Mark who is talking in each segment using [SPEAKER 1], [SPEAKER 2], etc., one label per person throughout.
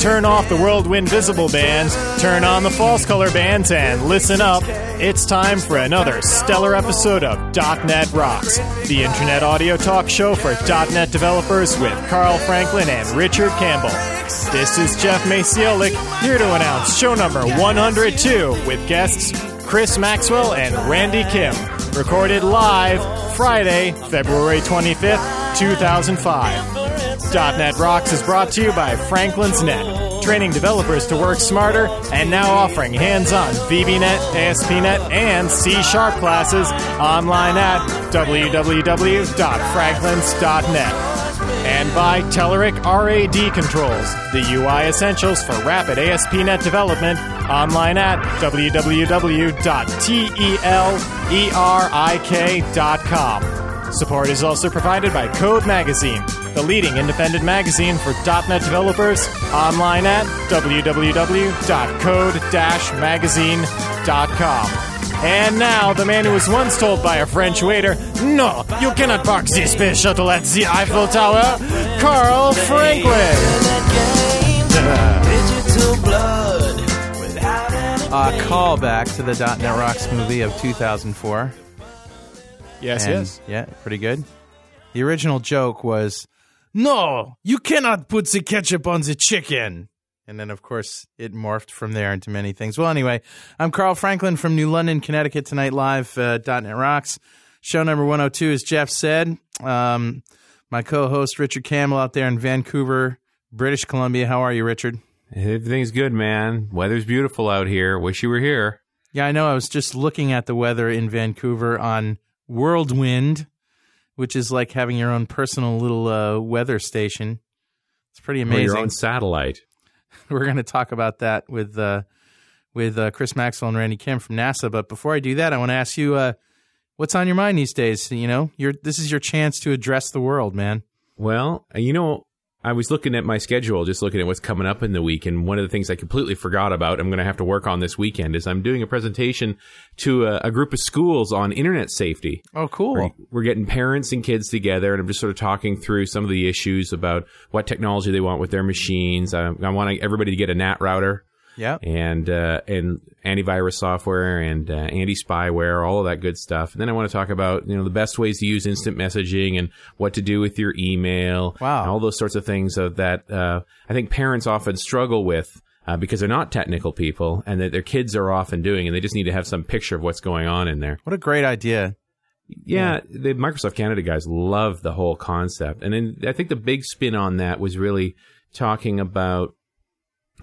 [SPEAKER 1] Turn off the World Wind Visible bands, turn on the false color bands, and listen up. It's time for another stellar episode of .NET Rocks, the internet audio talk show for .NET developers with Carl Franklin and Richard Campbell. This is Geoff Maciolek here to announce show number 102 with guests Chris Maxwell and Randy Kim, recorded live Friday, February 25th, 2005. .NET Rocks is brought to you by Franklin's Net, training developers to work smarter and now offering hands-on VBNet, ASP.NET, and C Sharp classes online at www.franklins.net. And by Telerik RAD Controls, the UI essentials for rapid ASP.NET development online at www.telerik.com. Support is also provided by Code Magazine, the leading independent magazine for .NET developers, online at www.code-magazine.com. And now, the man who was once told by a French waiter, No, you cannot park the space shuttle at the Eiffel Tower, Carl Franklin.
[SPEAKER 2] A callback to the .NET Rocks movie of 2004.
[SPEAKER 1] Yes,
[SPEAKER 2] And,
[SPEAKER 1] yes.
[SPEAKER 2] Yeah, pretty good. The original joke was, "No, you cannot put the ketchup on the chicken." And then, of course, it morphed from there into many things. Well, anyway, I'm Carl Franklin from New London, Connecticut. Tonight, live uh, .NET Rocks. Show number 102, as Geoff said. Um, my co-host Richard Campbell out there in Vancouver, British Columbia. How are you, Richard?
[SPEAKER 3] Everything's good, man. Weather's beautiful out here. Wish you were here.
[SPEAKER 2] Yeah, I know. I was just looking at the weather in Vancouver on World Wind, which is like having your own personal little uh, weather station. It's pretty
[SPEAKER 3] Or
[SPEAKER 2] amazing.
[SPEAKER 3] your own satellite.
[SPEAKER 2] We're going to talk about that with uh, with uh, Chris Maxwell and Randy Kim from NASA. But before I do that, I want to ask you, uh, what's on your mind these days? You know, this is your chance to address the world, man.
[SPEAKER 3] Well, you know, I was looking at my schedule, just looking at what's coming up in the week, and one of the things I completely forgot about, I'm going to have to work on this weekend, is I'm doing a presentation to a, a group of schools on internet safety.
[SPEAKER 2] Oh, cool.
[SPEAKER 3] We're, we're getting parents and kids together, and I'm just sort of talking through some of the issues about what technology they want with their machines. I, I want everybody to get a NAT router.
[SPEAKER 2] Yeah.
[SPEAKER 3] and uh, and antivirus software and uh, anti spyware, all of that good stuff. And then I want to talk about you know the best ways to use instant messaging and what to do with your email.
[SPEAKER 2] Wow.
[SPEAKER 3] and all those sorts of things that uh, I think parents often struggle with. Uh, because they're not technical people, and that their kids are often doing, and they just need to have some picture of what's going on in there.
[SPEAKER 2] What a great idea.
[SPEAKER 3] Yeah, the Microsoft Canada guys love the whole concept, and then I think the big spin on that was really talking about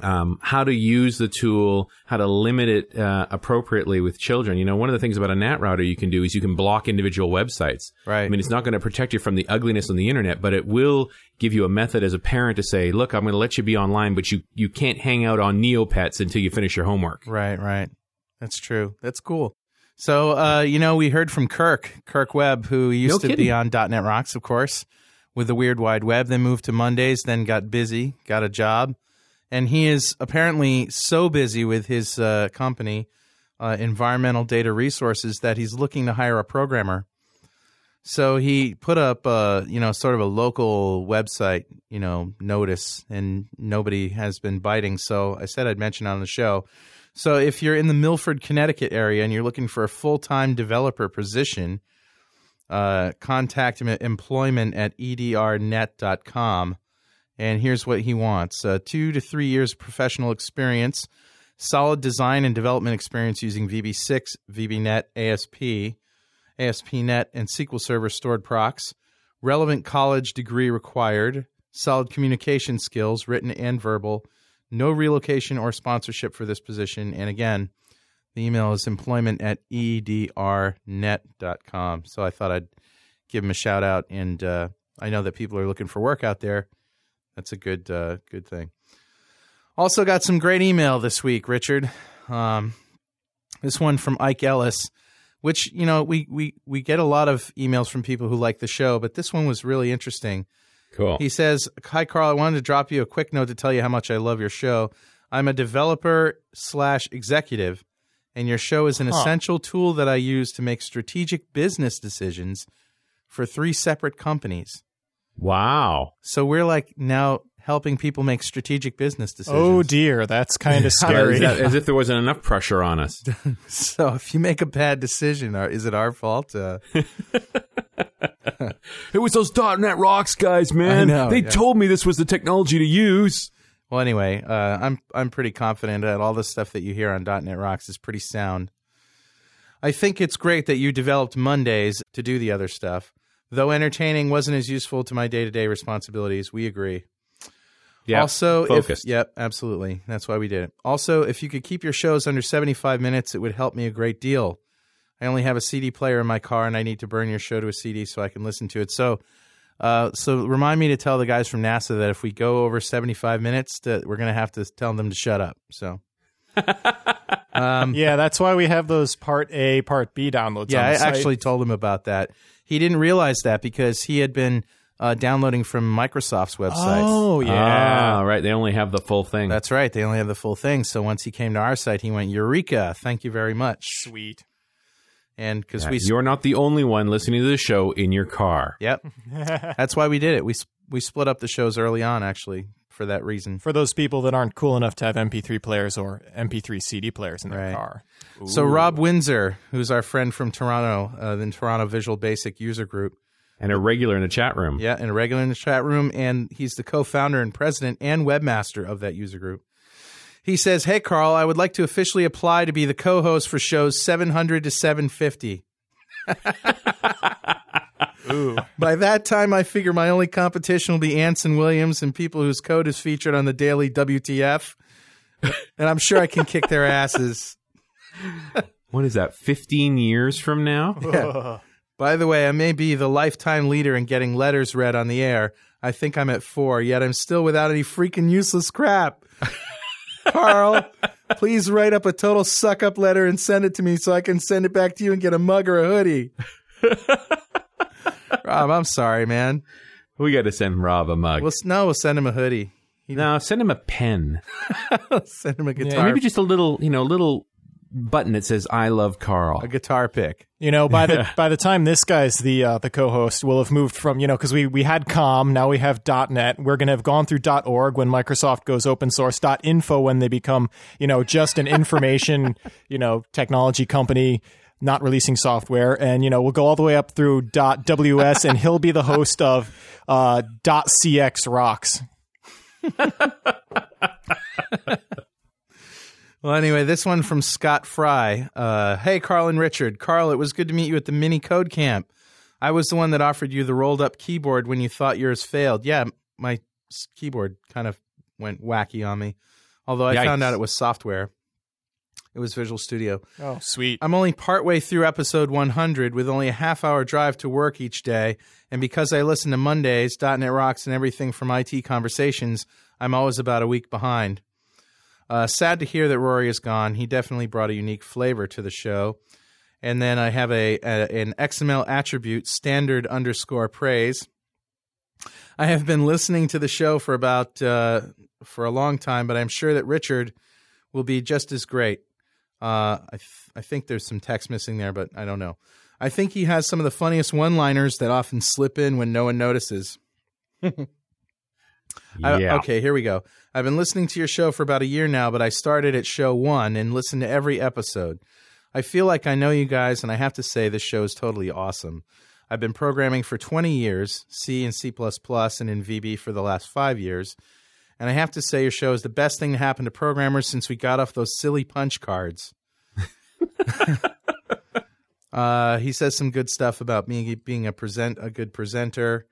[SPEAKER 3] um, how to use the tool, how to limit it uh, appropriately with children. You know, one of the things about a NAT router you can do is you can block individual websites.
[SPEAKER 2] Right.
[SPEAKER 3] I mean, it's not going to protect you from the ugliness on the internet, but it will give you a method as a parent to say, "Look, I'm going to let you be online, but you you can't hang out on Neopets until you finish your homework."
[SPEAKER 2] Right, right. That's true. That's cool. So, uh, you know, we heard from Kirk, Kirk Webb, who used
[SPEAKER 3] No
[SPEAKER 2] to
[SPEAKER 3] kidding.
[SPEAKER 2] be on .NET Rocks, of course, with the Weird Wide Web, then moved to Mondays, then got busy, got a job. And he is apparently so busy with his uh, company, uh, Environmental Data Resources, that he's looking to hire a programmer. So he put up, uh, you know, sort of a local website, you know, notice, and nobody has been biting. So I said I'd mention on the show. So if you're in the Milford, Connecticut area and you're looking for a full time developer position, uh, contact employment at edrnet.com. And here's what he wants uh, two to three years of professional experience, solid design and development experience using VB6, VBNet, ASP, ASP.NET, and SQL Server stored procs, relevant college degree required, solid communication skills, written and verbal, no relocation or sponsorship for this position. And again, the email is employment at edrnet.com. So I thought I'd give him a shout out. And uh, I know that people are looking for work out there. That's a good, uh, good thing. Also got some great email this week, Richard. Um, this one from Ike Ellis, which you know we we we get a lot of emails from people who like the show, but this one was really interesting.
[SPEAKER 3] Cool.
[SPEAKER 2] He says, "Hi Carl, I wanted to drop you a quick note to tell you how much I love your show. I'm a developer slash executive, and your show is an
[SPEAKER 1] Huh.
[SPEAKER 2] essential tool that I use to make strategic business decisions for three separate companies.
[SPEAKER 3] Wow.
[SPEAKER 2] So we're like now helping people make strategic business decisions.
[SPEAKER 1] Oh dear, that's kind of scary.
[SPEAKER 3] Is that- as if there wasn't enough pressure on us.
[SPEAKER 2] So if you make a bad decision, are- is it our fault? Uh,
[SPEAKER 3] It was those .NET Rocks guys, man.
[SPEAKER 2] I know,
[SPEAKER 3] they
[SPEAKER 2] yeah.
[SPEAKER 3] told me this was the technology to use.
[SPEAKER 2] Well, anyway, uh, I'm I'm pretty confident that all the stuff that you hear on .NET Rocks is pretty sound. I think it's great that you developed Mondays to do the other stuff, though entertaining wasn't as useful to my day to day responsibilities. We agree.
[SPEAKER 3] Yeah.
[SPEAKER 2] also,
[SPEAKER 3] focused.
[SPEAKER 2] If, yep, absolutely. That's why we did it. Also, if you could keep your shows under 75 minutes, it would help me a great deal. I only have a CD player in my car, and I need to burn your show to a CD so I can listen to it. So, uh, so remind me to tell the guys from NASA that if we go over 75 minutes, that we're going to have to tell them to shut up. So, um,
[SPEAKER 1] yeah, that's why we have those Part A, Part B downloads.
[SPEAKER 2] yeah,
[SPEAKER 1] on
[SPEAKER 2] I
[SPEAKER 1] site.
[SPEAKER 2] actually told him about that. He didn't realize that because he had been uh, downloading from Microsoft's website.
[SPEAKER 1] Oh yeah.
[SPEAKER 3] Ah, right. They only have the full thing.
[SPEAKER 2] That's right. They only have the full thing. So once he came to our site, he went, Eureka, thank you very much.
[SPEAKER 1] Sweet.
[SPEAKER 2] And because
[SPEAKER 3] Yeah,
[SPEAKER 2] we,
[SPEAKER 3] You're not the only one listening to the show in your car.
[SPEAKER 2] yep, that's why we did it. We, we split up the shows early on, actually, for that reason.
[SPEAKER 1] For those people that aren't cool enough to have MP3 players or MP3 CD players in their
[SPEAKER 2] Right.
[SPEAKER 1] car.
[SPEAKER 2] So Rob Windsor, who's our friend from Toronto, uh, the Toronto Visual Basic user group,
[SPEAKER 3] And a regular in the chat room.
[SPEAKER 2] yeah, and a regular in the chat room, and he's the co-founder and president and webmaster of that user group. He says, "Hey Carl, I would like to officially apply to be the co-host for shows 700 to 750.
[SPEAKER 1] Ooh.
[SPEAKER 2] By that time, I figure my only competition will be Anson Williams and people whose code is featured on the daily WTF, and I'm sure I can kick their asses."
[SPEAKER 3] What is that, 15 years from now?
[SPEAKER 2] By the way, I may be the lifetime leader in getting letters read on the air. I think I'm at four, yet I'm still without any freaking useless crap. Carl, please write up a total suck up letter and send it to me so I can send it back to you and get a mug or a hoodie. Rob, I'm sorry, man.
[SPEAKER 3] We got to send Rob a mug.
[SPEAKER 2] We'll, no, we'll send him a hoodie.
[SPEAKER 3] no, send him a pen.
[SPEAKER 2] send him a
[SPEAKER 3] Or
[SPEAKER 2] guitar,
[SPEAKER 3] maybe just a little, you know, little button that says "I love Carl."
[SPEAKER 2] a guitar pick.
[SPEAKER 1] You know, by the by the time this guy's the uh, the co-host, we'll have moved from you know because we we had com, now we have .net. We're gonna have gone through .org when Microsoft goes open source. .info when they become you know just an information you know technology company not releasing software, and you know we'll go all the way up through .ws, and he'll be the host of uh, .cx rocks.
[SPEAKER 2] Well, anyway, this one from Scott Fry. Uh, hey, Carl and Richard. Carl, it was good to meet you at the mini code camp. I was the one that offered you the rolled up keyboard when you thought yours failed. Yeah, my keyboard kind of went wacky on me. Although I
[SPEAKER 3] Yikes.
[SPEAKER 2] found out it was software. It was Visual Studio.
[SPEAKER 1] Oh, sweet.
[SPEAKER 2] I'm only partway through episode 100 with only a half hour drive to work each day. And because I listen to Mondays, .NET Rocks, and everything from IT Conversations, I'm always about a week behind. Uh, sad to hear that Rory is gone. He definitely brought a unique flavor to the show. And then I have a, a an XML attribute, standard underscore praise. I have been listening to the show for about uh, for a long time, but I'm sure that Richard will be just as great. Uh, I th- I think there's some text missing there, but I don't know. I think he has some of the funniest one-liners that often slip in when no one notices. I-
[SPEAKER 3] yeah.
[SPEAKER 2] okay, here we go. I've been listening to your show for about a year now, but I started at show one and listened to every episode. I feel like I know you guys, and I have to say this show is totally awesome. I've been programming for 20 years, C and C++, and in VB for the last five years. And I have to say, your show is the best thing to happen to programmers since we got off those silly punch cards. Uh, he says some good stuff about me being a present a good presenter,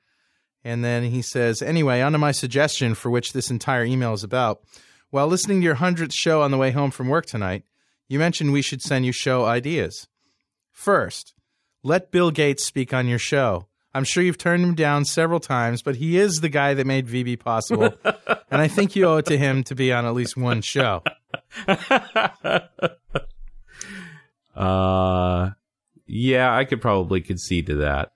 [SPEAKER 2] and then he says, anyway, on to my suggestion for which this entire email is about. While listening to your hundredth show on the way home from work tonight, you mentioned we should send you show ideas. First, let Bill Gates speak on your show. I'm sure you've turned him down several times, but he is the guy that made VB possible, and I think you owe it to him to be on at least one show.
[SPEAKER 3] Uh, yeah, I could probably concede to that.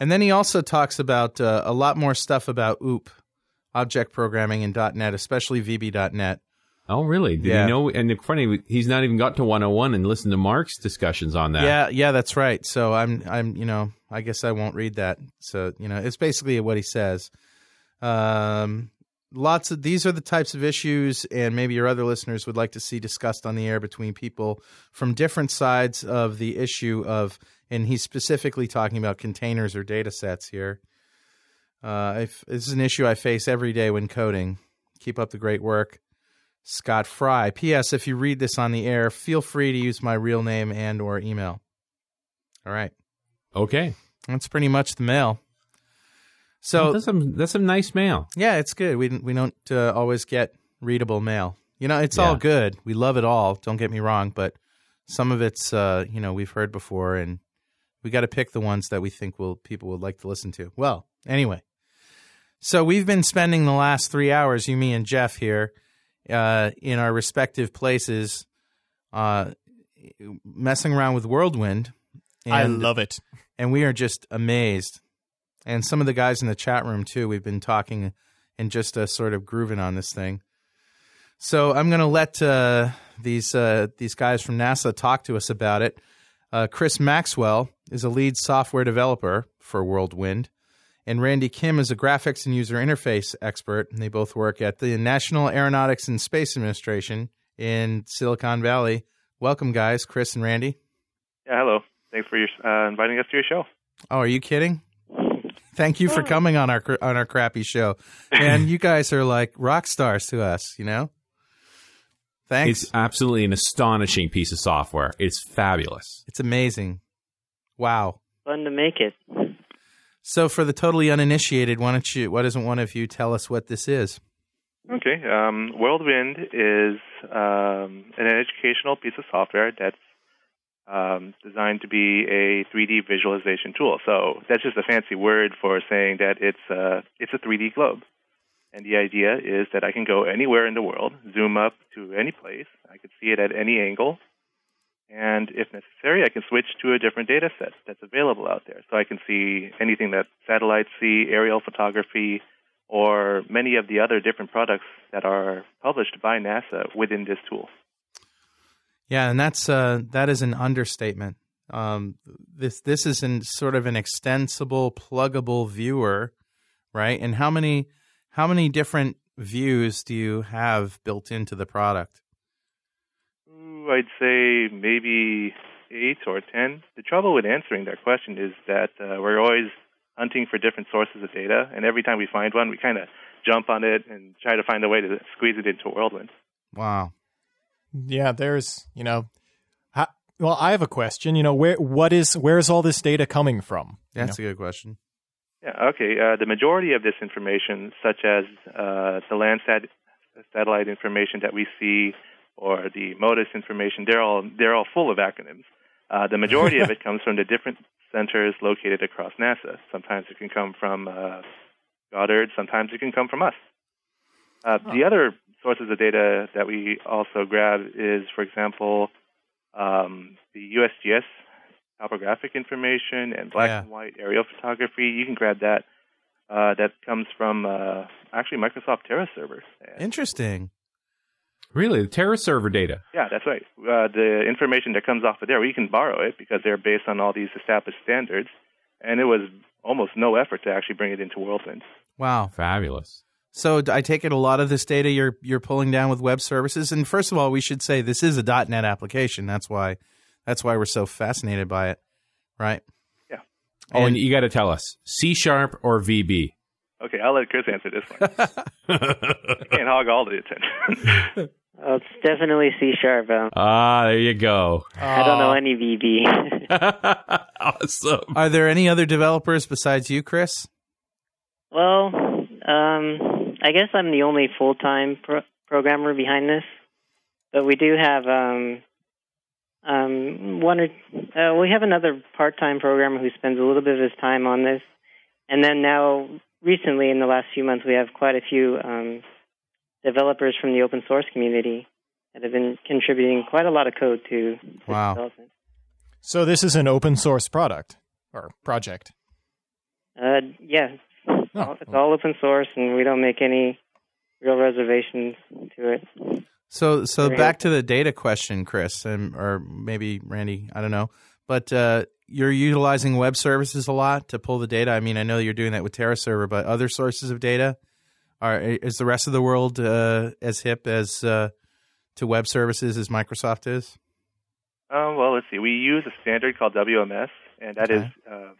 [SPEAKER 2] And then he also talks about uh, a lot more stuff about OOP, object programming in .NET, especially VB.NET.
[SPEAKER 3] Oh, really? Did
[SPEAKER 2] Yeah.
[SPEAKER 3] you know? And funny, he's not even got to 101 and listened to Mark's discussions on that.
[SPEAKER 2] Yeah, yeah, that's right. So I'm, I'm, you know, I guess I won't read that. So you know, it's basically what he says. Um, lots of these are the types of issues, and maybe your other listeners would like to see discussed on the air between people from different sides of the issue of. And he's specifically talking about containers or data sets here. Uh, if, this is an issue I face every day when coding. Keep up the great work. Scott Fry. P.S. If you read this on the air, feel free to use my real name and or email. All right.
[SPEAKER 3] Okay.
[SPEAKER 2] That's pretty much the mail. So
[SPEAKER 3] that's some that's some nice mail.
[SPEAKER 2] yeah, it's good. We we don't uh, always get readable mail. You know, it's
[SPEAKER 3] Yeah.
[SPEAKER 2] all good. We love it all. Don't get me wrong, but some of it's uh, you know we've heard before, and we got to pick the ones that we think will people would like to listen to. Well, anyway, so we've been spending the last three hours, you, me, and Geoff here, uh, in our respective places, uh, messing around with World
[SPEAKER 1] Wind.
[SPEAKER 2] I
[SPEAKER 1] love it.
[SPEAKER 2] and we are just amazed. And some of the guys in the chat room too. We've been talking and just uh, sort of grooving on this thing. So I'm going to let uh, these uh, these guys from NASA talk to us about it. Uh, Chris Maxwell is a lead software developer for World Wind, and Randy Kim is a graphics and user interface expert. And they both work at the National Aeronautics and Space Administration in Silicon Valley. Welcome, guys, Chris and Randy.
[SPEAKER 4] Yeah, hello. Thanks for your, uh, inviting us to your show.
[SPEAKER 2] Oh, are you kidding? Thank you for coming on our cr- on our crappy show. And you guys are like rock stars to us, you know? Thanks.
[SPEAKER 3] It's absolutely an astonishing piece of software. It's fabulous.
[SPEAKER 2] It's amazing. Wow.
[SPEAKER 5] Fun to make it.
[SPEAKER 2] So for the totally uninitiated, why don't you why doesn't one of you tell us what this is?
[SPEAKER 4] Okay. Um, World Wind is um, an educational piece of software that's um, designed to be a 3D visualization tool. So that's just a fancy word for saying that it's a, it's a 3D globe. And the idea is that I can go anywhere in the world, zoom up to any place, I could see it at any angle, and if necessary, I can switch to a different data set that's available out there. So I can see anything that satellites see, aerial photography, or many of the other different products that are published by NASA within this tool.
[SPEAKER 2] Yeah, and that's uh that is an understatement. Um this this is an sort of an extensible pluggable viewer, right? And how many how many different views do you have built into the product?
[SPEAKER 4] Ooh, I'd say maybe eight or ten. The trouble with answering that question is that uh, we're always hunting for different sources of data, and every time we find one, we kind of jump on it and try to find a way to squeeze it into a World Wind.
[SPEAKER 2] Wow.
[SPEAKER 1] Yeah, there's, you know, how, well, I have a question. You know, where what is where's all this data coming from? You
[SPEAKER 2] That's a good question.
[SPEAKER 4] Yeah, okay. Uh, the majority of this information, such as uh, the Landsat satellite information that we see, or the MODIS information, they're all they're all full of acronyms. Uh, the majority of it comes from the different centers located across NASA. Sometimes it can come from uh, Goddard. Sometimes it can come from us. Uh, The other sources of data that we also grab is, for example, um, the USGS topographic information and black
[SPEAKER 2] Yeah.
[SPEAKER 4] and white aerial photography. You can grab that. Uh, that comes from uh, actually Microsoft TerraServers.
[SPEAKER 2] Interesting.
[SPEAKER 3] Really, the TerraServer data.
[SPEAKER 4] yeah, that's right. Uh, the information that comes off of there, we can borrow it because they're based on all these established standards, and it was almost no effort to actually bring it into World Wind.
[SPEAKER 2] Wow.
[SPEAKER 3] Fabulous.
[SPEAKER 2] So I take it a lot of this data you're you're pulling down with web services. And first of all, we should say this is a .NET application. That's why that's why we're so fascinated by it, right?
[SPEAKER 4] Yeah.
[SPEAKER 3] Oh, and
[SPEAKER 2] And-
[SPEAKER 3] you got to tell us C sharp or VB.
[SPEAKER 4] Okay, I'll let Chris answer this one. I can't hog all the attention.
[SPEAKER 5] Oh, it's definitely C sharp. Um,
[SPEAKER 3] Ah, there you go.
[SPEAKER 5] I don't know any VB.
[SPEAKER 3] awesome.
[SPEAKER 2] Are there any other developers besides you, Chris?
[SPEAKER 5] well, um, I guess I'm the only full time pro- programmer behind this, but we do have um, um, one or uh, we have another part time programmer who spends a little bit of his time on this, and then now recently in the last few months we have quite a few um, developers from the open source community that have been contributing quite a lot of code to this
[SPEAKER 2] Wow.
[SPEAKER 5] development.
[SPEAKER 1] So this is an open source product or project.
[SPEAKER 5] Uh, yeah,
[SPEAKER 1] Oh.
[SPEAKER 5] All- it's all open source, and we don't make any real reservations to it.
[SPEAKER 2] So, so
[SPEAKER 5] Very
[SPEAKER 2] back to the data question, Chris, and or maybe Randy. I don't know, but uh, you're utilizing web services a lot to pull the data. I mean, I know you're doing that with TerraServer, but other sources of data are is the rest of the world uh, as hip as uh, to web services as Microsoft is?
[SPEAKER 4] Um, well, let's see. We use a standard called WMS, and that is
[SPEAKER 2] Okay.
[SPEAKER 4] uh,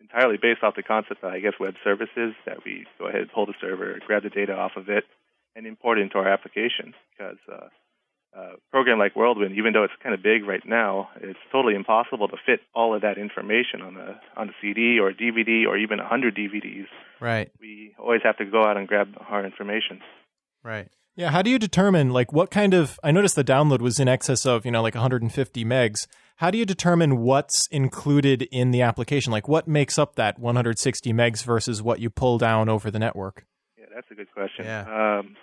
[SPEAKER 4] entirely based off the concept of, I guess, web services that we go ahead, pull the server, grab the data off of it, and import it into our application. Because uh, a program like World Wind, even though it's kind of big right now, it's totally impossible to fit all of that information on the on the CD or DVD or even 100 DVDs.
[SPEAKER 2] Right,
[SPEAKER 4] We always have to go out and grab our information.
[SPEAKER 2] right.
[SPEAKER 1] Yeah, how do you determine like what kind of I noticed the download was in excess of, you know, like 150 megs. How do you determine what's included in the application? Like what makes up that 160 megs versus what you pull down over the network?
[SPEAKER 4] Yeah, that's a good question.
[SPEAKER 2] Yeah.
[SPEAKER 4] Um,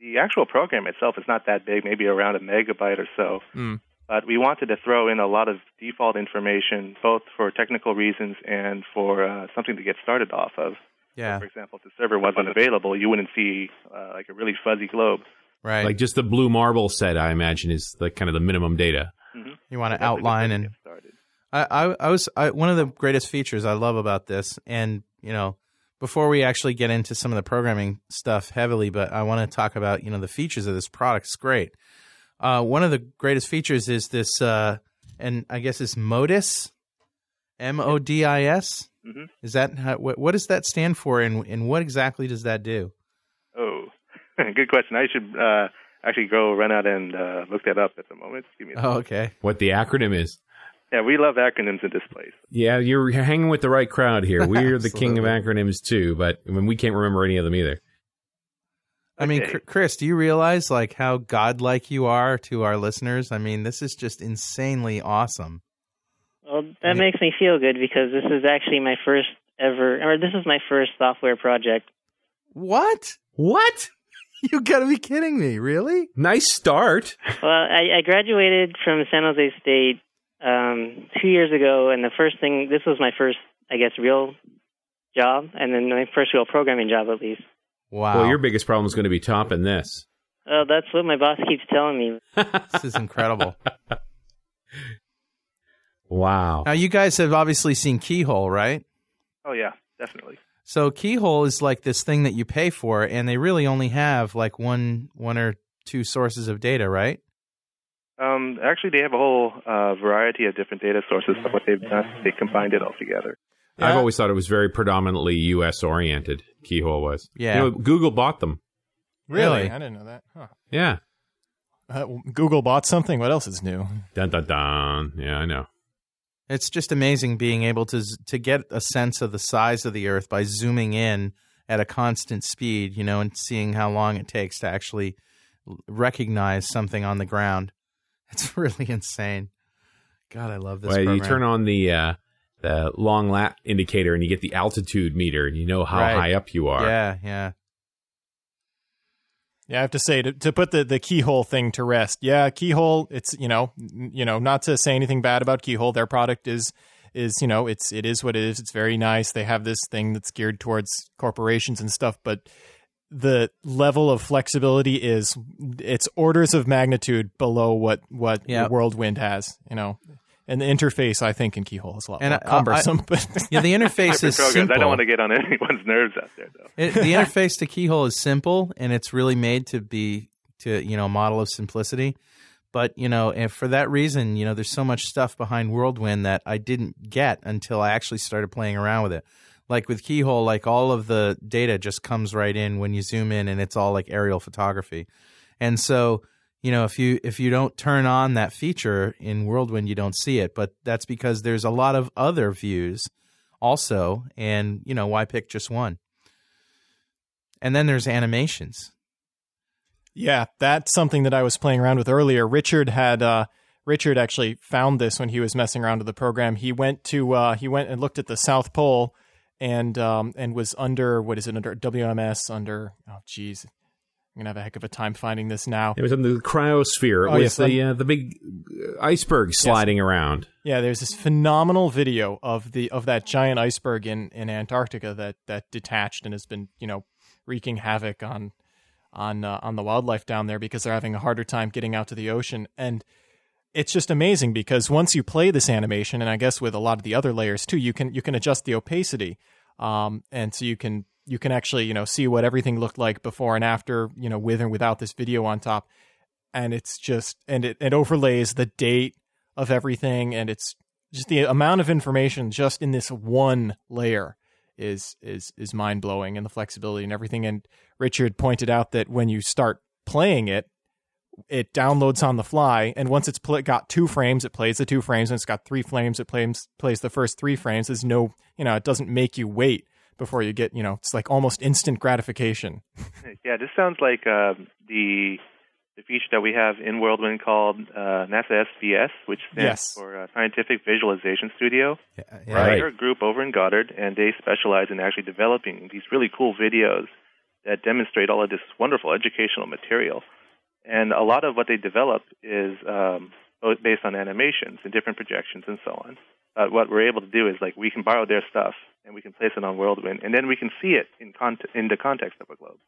[SPEAKER 4] the actual program itself is not that big, maybe around a megabyte or so.
[SPEAKER 1] Mm.
[SPEAKER 4] But we wanted to throw in a lot of default information, both for technical reasons and for uh, something to get started off of.
[SPEAKER 2] Yeah,
[SPEAKER 4] For example, if the server wasn't available, you wouldn't see uh, like a really fuzzy globe.
[SPEAKER 2] right.
[SPEAKER 3] Like just the blue marble set, I imagine, is the kind of the minimum data.
[SPEAKER 2] you want to
[SPEAKER 4] That's
[SPEAKER 2] outline and
[SPEAKER 4] get started.
[SPEAKER 2] I, I, I was I, one of the greatest features I love about this, and you know, before we actually get into some of the programming stuff heavily, but I want to talk about you know the features of this product. It's great. Uh, one of the greatest features is this, uh, and I guess it's Modis, M O D I S.
[SPEAKER 4] Mhm.
[SPEAKER 2] Is that how, what, what does that stand for, and and what exactly does that do?
[SPEAKER 4] Oh, good question. I should uh, actually go run out and uh, look that up at the moment. Give me a
[SPEAKER 2] Oh, okay.
[SPEAKER 3] What the acronym is.
[SPEAKER 4] Yeah, we love acronyms in this place.
[SPEAKER 3] Yeah, you're hanging with the right crowd here. We're the king of acronyms too, but I mean, we can't remember any of them either.
[SPEAKER 2] I mean,
[SPEAKER 4] Okay.
[SPEAKER 2] Chr- Chris, do you realize like how godlike you are to our listeners? I mean, this is just insanely awesome.
[SPEAKER 5] Well, that
[SPEAKER 2] Yeah.
[SPEAKER 5] makes me feel good because this is actually my first ever, or this is my first software project.
[SPEAKER 2] What?
[SPEAKER 3] What?
[SPEAKER 2] You gotta be kidding me! Really?
[SPEAKER 3] Nice start.
[SPEAKER 5] Well, I, I graduated from San Jose State um, two years ago, and the first thing, this was my first, I guess, real job, and then my first real programming job, at least.
[SPEAKER 2] Wow.
[SPEAKER 3] Well, your biggest problem is going to be topping this.
[SPEAKER 5] Oh, that's what my boss keeps telling me.
[SPEAKER 2] this is incredible.
[SPEAKER 3] Wow.
[SPEAKER 2] now, you guys have obviously seen Keyhole, right?
[SPEAKER 4] Oh yeah, definitely.
[SPEAKER 2] So Keyhole is like this thing that you pay for, and they really only have like one, one or two sources of data, right?
[SPEAKER 4] Um, actually, they have a whole uh, variety of different data sources. But what they've done, they combined it all together.
[SPEAKER 3] I've always thought it was very predominantly U.S. oriented. Keyhole was.
[SPEAKER 2] Yeah.
[SPEAKER 3] You know, Google bought them.
[SPEAKER 1] Really?
[SPEAKER 2] Really?
[SPEAKER 1] I didn't know that. Huh.
[SPEAKER 3] Yeah.
[SPEAKER 1] Uh, Google bought something. What else is new?
[SPEAKER 3] Dun dun dun. Yeah, I know.
[SPEAKER 2] It's just amazing being able to to get a sense of the size of the Earth by zooming in at a constant speed, you know, and seeing how long it takes to actually recognize something on the ground. It's really insane. God, I love this.
[SPEAKER 3] Well, you turn on the uh, the long lat indicator and you get the altitude meter, and you know how
[SPEAKER 2] Right.
[SPEAKER 3] high up you are.
[SPEAKER 2] Yeah, yeah.
[SPEAKER 1] Yeah, I have to say to, to put the, the keyhole thing to rest. Yeah, keyhole. It's you know n- you know not to say anything bad about keyhole. Their product is is you know it's it is what it is. It's very nice. They have this thing that's geared towards corporations and stuff, but the level of flexibility is it's orders of magnitude below what what
[SPEAKER 2] Yep.
[SPEAKER 1] World Wind has. You know, and the interface I think in keyhole is a lot
[SPEAKER 2] And
[SPEAKER 1] more
[SPEAKER 2] I- I-
[SPEAKER 1] cumbersome. but
[SPEAKER 2] Yeah, the interface is
[SPEAKER 4] programs.
[SPEAKER 2] simple.
[SPEAKER 4] I don't want to get on anyone's nerves out there, though.
[SPEAKER 2] It, the interface to Keyhole is simple, and it's really made to be to you know a model of simplicity. But you know, and for that reason, you know, there's so much stuff behind World Wind that I didn't get until I actually started playing around with it. Like with Keyhole, like all of the data just comes right in when you zoom in, and it's all like aerial photography. And so, you know, if you if you don't turn on that feature in World Wind, you don't see it. But that's because there's a lot of other views also, and you know, why pick just one? And then there's animations.
[SPEAKER 1] Yeah, that's something that I was playing around with earlier. Richard had uh, Richard actually found this when he was messing around with the program. He went to uh, he went and looked at the South Pole and um, and was under what is it under WMS under oh geez I'm gonna have a heck of a time finding this now.
[SPEAKER 3] It was in the cryosphere. It
[SPEAKER 1] Oh,
[SPEAKER 3] was
[SPEAKER 1] yes,
[SPEAKER 3] the uh, the big iceberg sliding around.
[SPEAKER 1] Yeah, there's this phenomenal video of the of that giant iceberg in, in Antarctica that that detached and has been you know wreaking havoc on on uh, on the wildlife down there because they're having a harder time getting out to the ocean and it's just amazing because once you play this animation and I guess with a lot of the other layers too you can you can adjust the opacity um, and so you can you can actually you know see what everything looked like before and after you know with and without this video on top. And it's just and it, it overlays the date of everything and it's just the amount of information just in this one layer is is is mind blowing and the flexibility and everything. And Richard pointed out that when you start playing it it downloads on the fly and once it's pl- got two frames it plays the two frames and it's got three frames it plays plays the first three frames there's no you know it doesn't make you wait before you get you know it's like almost instant gratification
[SPEAKER 4] Yeah, this sounds like uh, the the feature that we have in World Wind called uh, NASA SVS, which stands
[SPEAKER 1] Yes.
[SPEAKER 4] for uh, Scientific Visualization Studio.
[SPEAKER 2] Yeah,
[SPEAKER 3] Right.
[SPEAKER 4] They're a group over in Goddard, and they specialize in actually developing these really cool videos that demonstrate all of this wonderful educational material. And a lot of what they develop is um, based on animations and different projections and so on. But what we're able to do is like we can borrow their stuff and we can place it on World Wind, and then we can see it in in the context of a globe.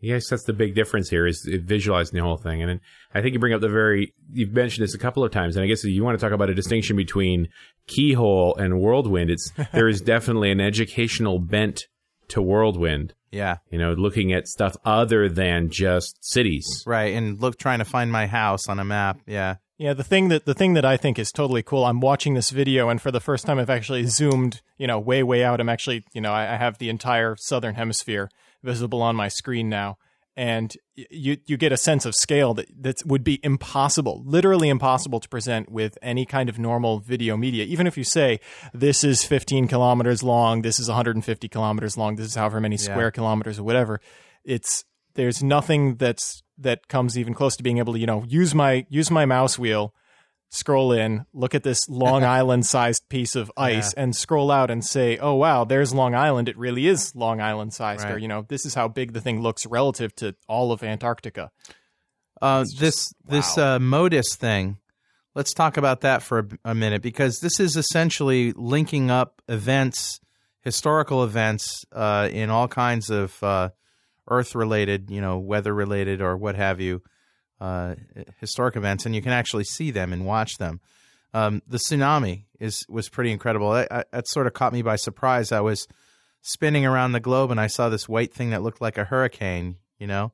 [SPEAKER 3] Yes, that's the big difference here is visualizing the whole thing. And I think you bring up the very, you've mentioned this a couple of times, and I guess you want to talk about a distinction between Keyhole and World Wind. It's, there is definitely an educational bent to World Wind,
[SPEAKER 2] yeah,
[SPEAKER 3] you know, looking at stuff other than just cities.
[SPEAKER 2] right. And look, trying to find my house on a map. Yeah,
[SPEAKER 1] Yeah, the thing that the thing that I think is totally cool. I'm watching this video, and for the first time, I've actually zoomed, you know, way way out. I'm actually, you know, I, I have the entire southern hemisphere visible on my screen now, and you you get a sense of scale that that would be impossible, literally impossible to present with any kind of normal video media. Even if you say this is 15 kilometers long, this is 150 kilometers long, this is however many square kilometers or whatever, it's there's nothing that's that comes even close to being able to you know use my use my mouse wheel scroll in look at this long island sized piece of ice and scroll out and say oh wow there's long island. It really is long island sized or you know this is how big the thing looks relative to all of antarctica.
[SPEAKER 2] Uh, this this uh, MODIS thing. Let's talk about that for a, a minute because this is essentially linking up events, historical events, uh, in all kinds of uh, Earth-related, you know, weather-related or what have you, uh, historic events, and you can actually see them and watch them. Um, the tsunami is was pretty incredible. I, I, that sort of caught me by surprise. I was spinning around the globe and I saw this white thing that looked like a hurricane, you know,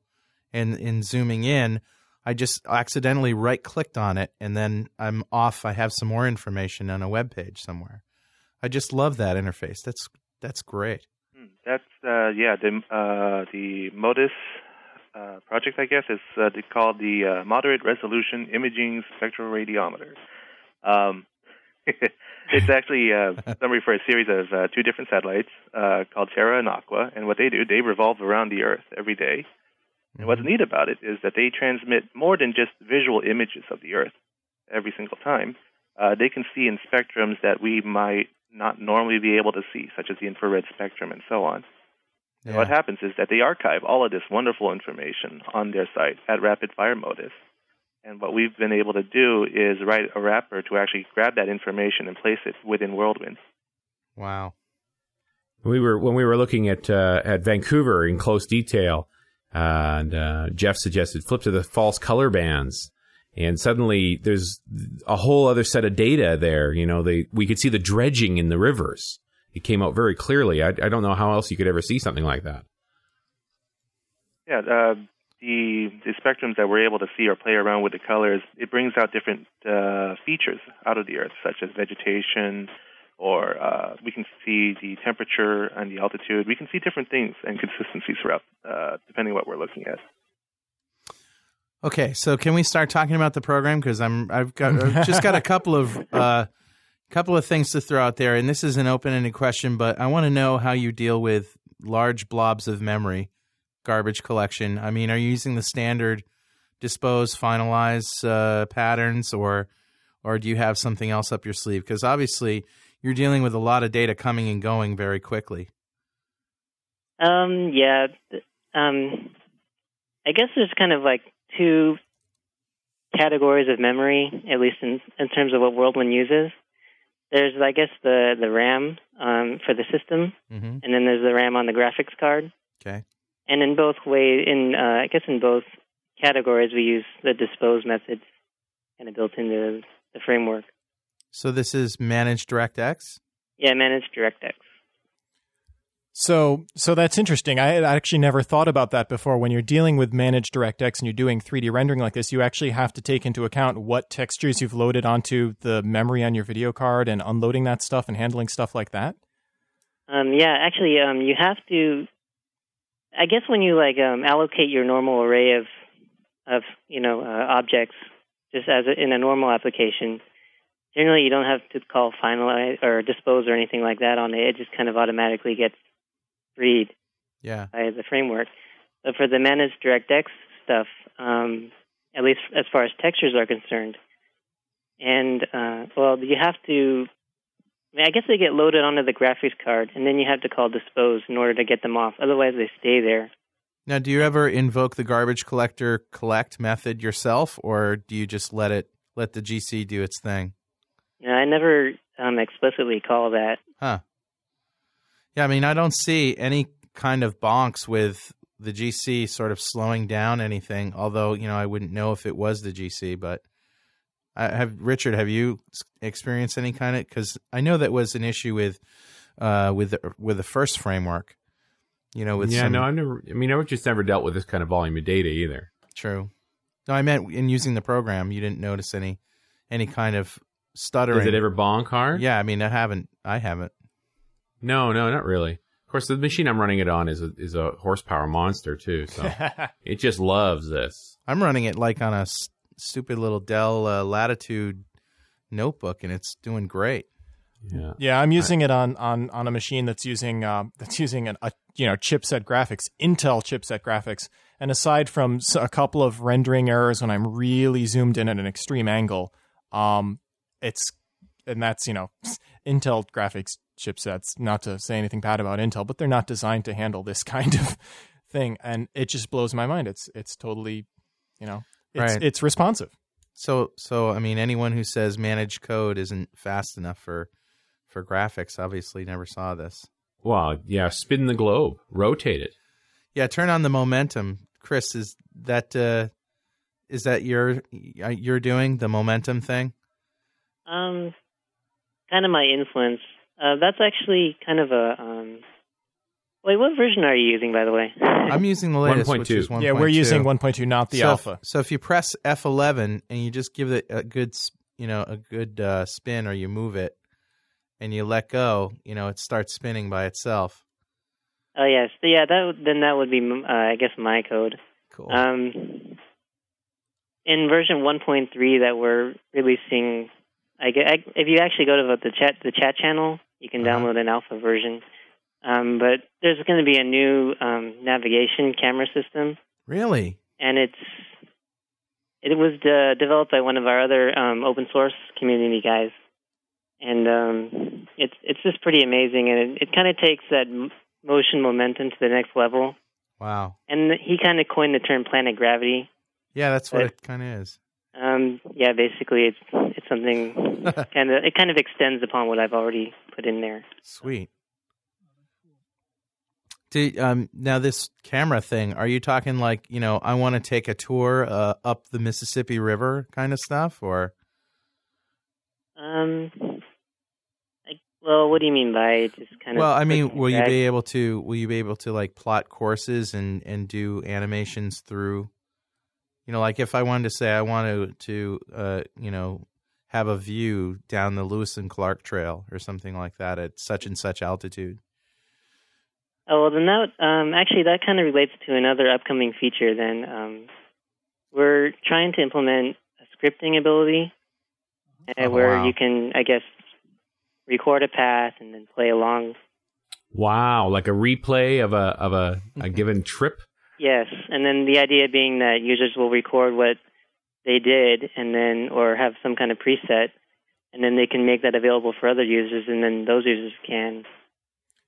[SPEAKER 2] and in zooming in, I just accidentally right clicked on it and then I'm off. I have some more information on a web page somewhere. I just love that interface. That's that's great.
[SPEAKER 4] Hmm, That's uh, yeah the uh, the MODIS uh, project I guess is uh, called the uh, Moderate Resolution Imaging Spectroradiometer. Um, it's actually a summary for a series of uh, two different satellites uh, called Terra and Aqua, and what they do they revolve around the Earth every day. And what's neat about it is that they transmit more than just visual images of the Earth every single time. Uh, they can see in spectrums that we might not normally be able to see, such as the infrared spectrum and so on. And What happens is that they archive all of this wonderful information on their site at Rapid Fire MODIS. And what we've been able to do is write a wrapper to actually grab that information and place it within World Wind.
[SPEAKER 2] Wow.
[SPEAKER 3] We were when we were looking at uh, at Vancouver in close detail, uh, and uh, Geoff suggested flip to the false color bands, and suddenly there's a whole other set of data there. You know, they we could see the dredging in the rivers. It came out very clearly. I, I don't know how else you could ever see something like that.
[SPEAKER 4] Yeah, uh, the the spectrums that we're able to see or play around with the colors, it brings out different uh, features out of the Earth, such as vegetation, or uh, we can see the temperature and the altitude. We can see different things and consistencies throughout, uh, depending on what we're looking at.
[SPEAKER 2] Okay, so can we start talking about the program? Because I'm I've got I've just got a couple of uh, couple of things to throw out there, and this is an open-ended question, but I want to know how you deal with large blobs of memory, garbage collection. I mean, are you using the standard dispose, finalize uh, patterns, or or do you have something else up your sleeve? Because obviously, you're dealing with a lot of data coming and going very quickly.
[SPEAKER 5] Um, yeah. Um, I guess there's kind of like two categories of memory, at least in, in terms of what World Wind uses. There's, I guess, the the RAM um, for the system,
[SPEAKER 2] Mm-hmm.
[SPEAKER 5] and then there's the RAM on the graphics card.
[SPEAKER 2] Okay.
[SPEAKER 5] And in both way, in uh, I guess in both categories, we use the dispose method kind of built into the framework.
[SPEAKER 2] So this is manage DirectX.
[SPEAKER 5] Yeah, manage DirectX.
[SPEAKER 1] So, so that's interesting. I actually never thought about that before. When you're dealing with managed DirectX and you're doing 3D rendering like this, you actually have to take into account what textures you've loaded onto the memory on your video card and unloading that stuff and handling stuff like that.
[SPEAKER 5] Um, yeah, actually, um, you have to. I guess when you like um, allocate your normal array of of you know uh, objects, just as a, in a normal application, generally you don't have to call finalize or dispose or anything like that on it. It just kind of automatically gets freed
[SPEAKER 2] Yeah.
[SPEAKER 5] by the framework. But for the managed DirectX stuff, um, at least as far as textures are concerned, and uh, well, you have to. I, mean, I guess they get loaded onto the graphics card, and then you have to call dispose in order to get them off. Otherwise, they stay there.
[SPEAKER 2] Now, do you ever invoke the garbage collector collect method yourself, or do you just let it let the GC do its thing?
[SPEAKER 5] Know, I never um, explicitly call that.
[SPEAKER 2] Huh. Yeah, I mean, I don't see any kind of bonks with the GC sort of slowing down anything. Although, you know, I wouldn't know if it was the GC, but I have Richard. Have you experienced any kind of? Because I know that was an issue with uh, with the, with the first framework. You know, with
[SPEAKER 3] yeah,
[SPEAKER 2] some,
[SPEAKER 3] no, I've never. I mean, I've just never dealt with this kind of volume of data either.
[SPEAKER 2] True. No, I meant in using the program, you didn't notice any any kind of stuttering.
[SPEAKER 3] Does it ever bonk hard?
[SPEAKER 2] Yeah, I mean, I haven't. I haven't.
[SPEAKER 3] No, no, not really. Of course, the machine I'm running it on is a is a horsepower monster too, so it just loves this.
[SPEAKER 2] I'm running it like on a s- stupid little Dell uh, Latitude notebook, and it's doing great.
[SPEAKER 3] Yeah.
[SPEAKER 1] Yeah, I'm using it on on on a machine that's using uh, that's using an, a you know chipset graphics, Intel chipset graphics. And aside from a couple of rendering errors when I'm really zoomed in at an extreme angle, um, it's and that's you know Intel graphics chipsets. Not to say anything bad about Intel, but they're not designed to handle this kind of thing, and it just blows my mind. It's it's totally, you know, it's
[SPEAKER 2] Right.
[SPEAKER 1] it's responsive.
[SPEAKER 2] So, so I mean, anyone who says managed code isn't fast enough for for graphics obviously never saw this.
[SPEAKER 3] Well, yeah, spin the globe, rotate it.
[SPEAKER 2] Yeah, turn on the momentum, Chris. Is that uh, is that your you're doing the momentum thing?
[SPEAKER 5] Um, kind of my influence. Uh, that's actually kind of a. Um, wait, what version are you using, by the way?
[SPEAKER 2] I'm using the latest, which
[SPEAKER 3] 1.2.
[SPEAKER 2] is 1.2.
[SPEAKER 1] Yeah, we're using 1.2, not the
[SPEAKER 2] so
[SPEAKER 1] alpha.
[SPEAKER 2] If, so if you press F11 and you just give it a good, you know, a good uh, spin, or you move it and you let go, you know, it starts spinning by itself.
[SPEAKER 5] Oh yes, yeah. That then that would be, uh, I guess, my code.
[SPEAKER 2] Cool.
[SPEAKER 5] Um, in version 1.3 that we're releasing, I, gue- I, if you actually go to the chat the chat channel, you can
[SPEAKER 2] Uh-huh.
[SPEAKER 5] download an alpha version. Um, but there's going to be a new um, navigation camera system,
[SPEAKER 2] really?
[SPEAKER 5] and it's it was uh, developed by one of our other um, open source community guys, and um, it's it's just pretty amazing, and it, it kind of takes that m- motion momentum to the next level.
[SPEAKER 2] Wow.
[SPEAKER 5] And he kind of coined the term planet gravity.
[SPEAKER 2] Yeah, that's what it kind of is.
[SPEAKER 5] Um, yeah, basically, it's it's something kind of it kind of extends upon what I've already put in there.
[SPEAKER 2] Sweet. Um, now this camera thing, are you talking like you know I want to take a tour uh, up the Mississippi River kind of stuff, or
[SPEAKER 5] Um, I, well, what do you mean by just kind of?
[SPEAKER 2] well, I mean, will you be able to will you be able to like plot courses and and do animations through, you know, like if I wanted to say I want to to uh, you know have a view down the Lewis and Clark Trail or something like that at such and such altitude.
[SPEAKER 5] Oh well, then that um, actually that kind of relates to another upcoming feature. Then, um, we're trying to implement a scripting ability uh,
[SPEAKER 2] Oh,
[SPEAKER 5] where
[SPEAKER 2] wow.
[SPEAKER 5] you can, I guess, record a path and then play along.
[SPEAKER 3] Wow, like a replay of a of a, a given trip.
[SPEAKER 5] Yes, and then the idea being that users will record what they did, and then or have some kind of preset, and then they can make that available for other users, and then those users can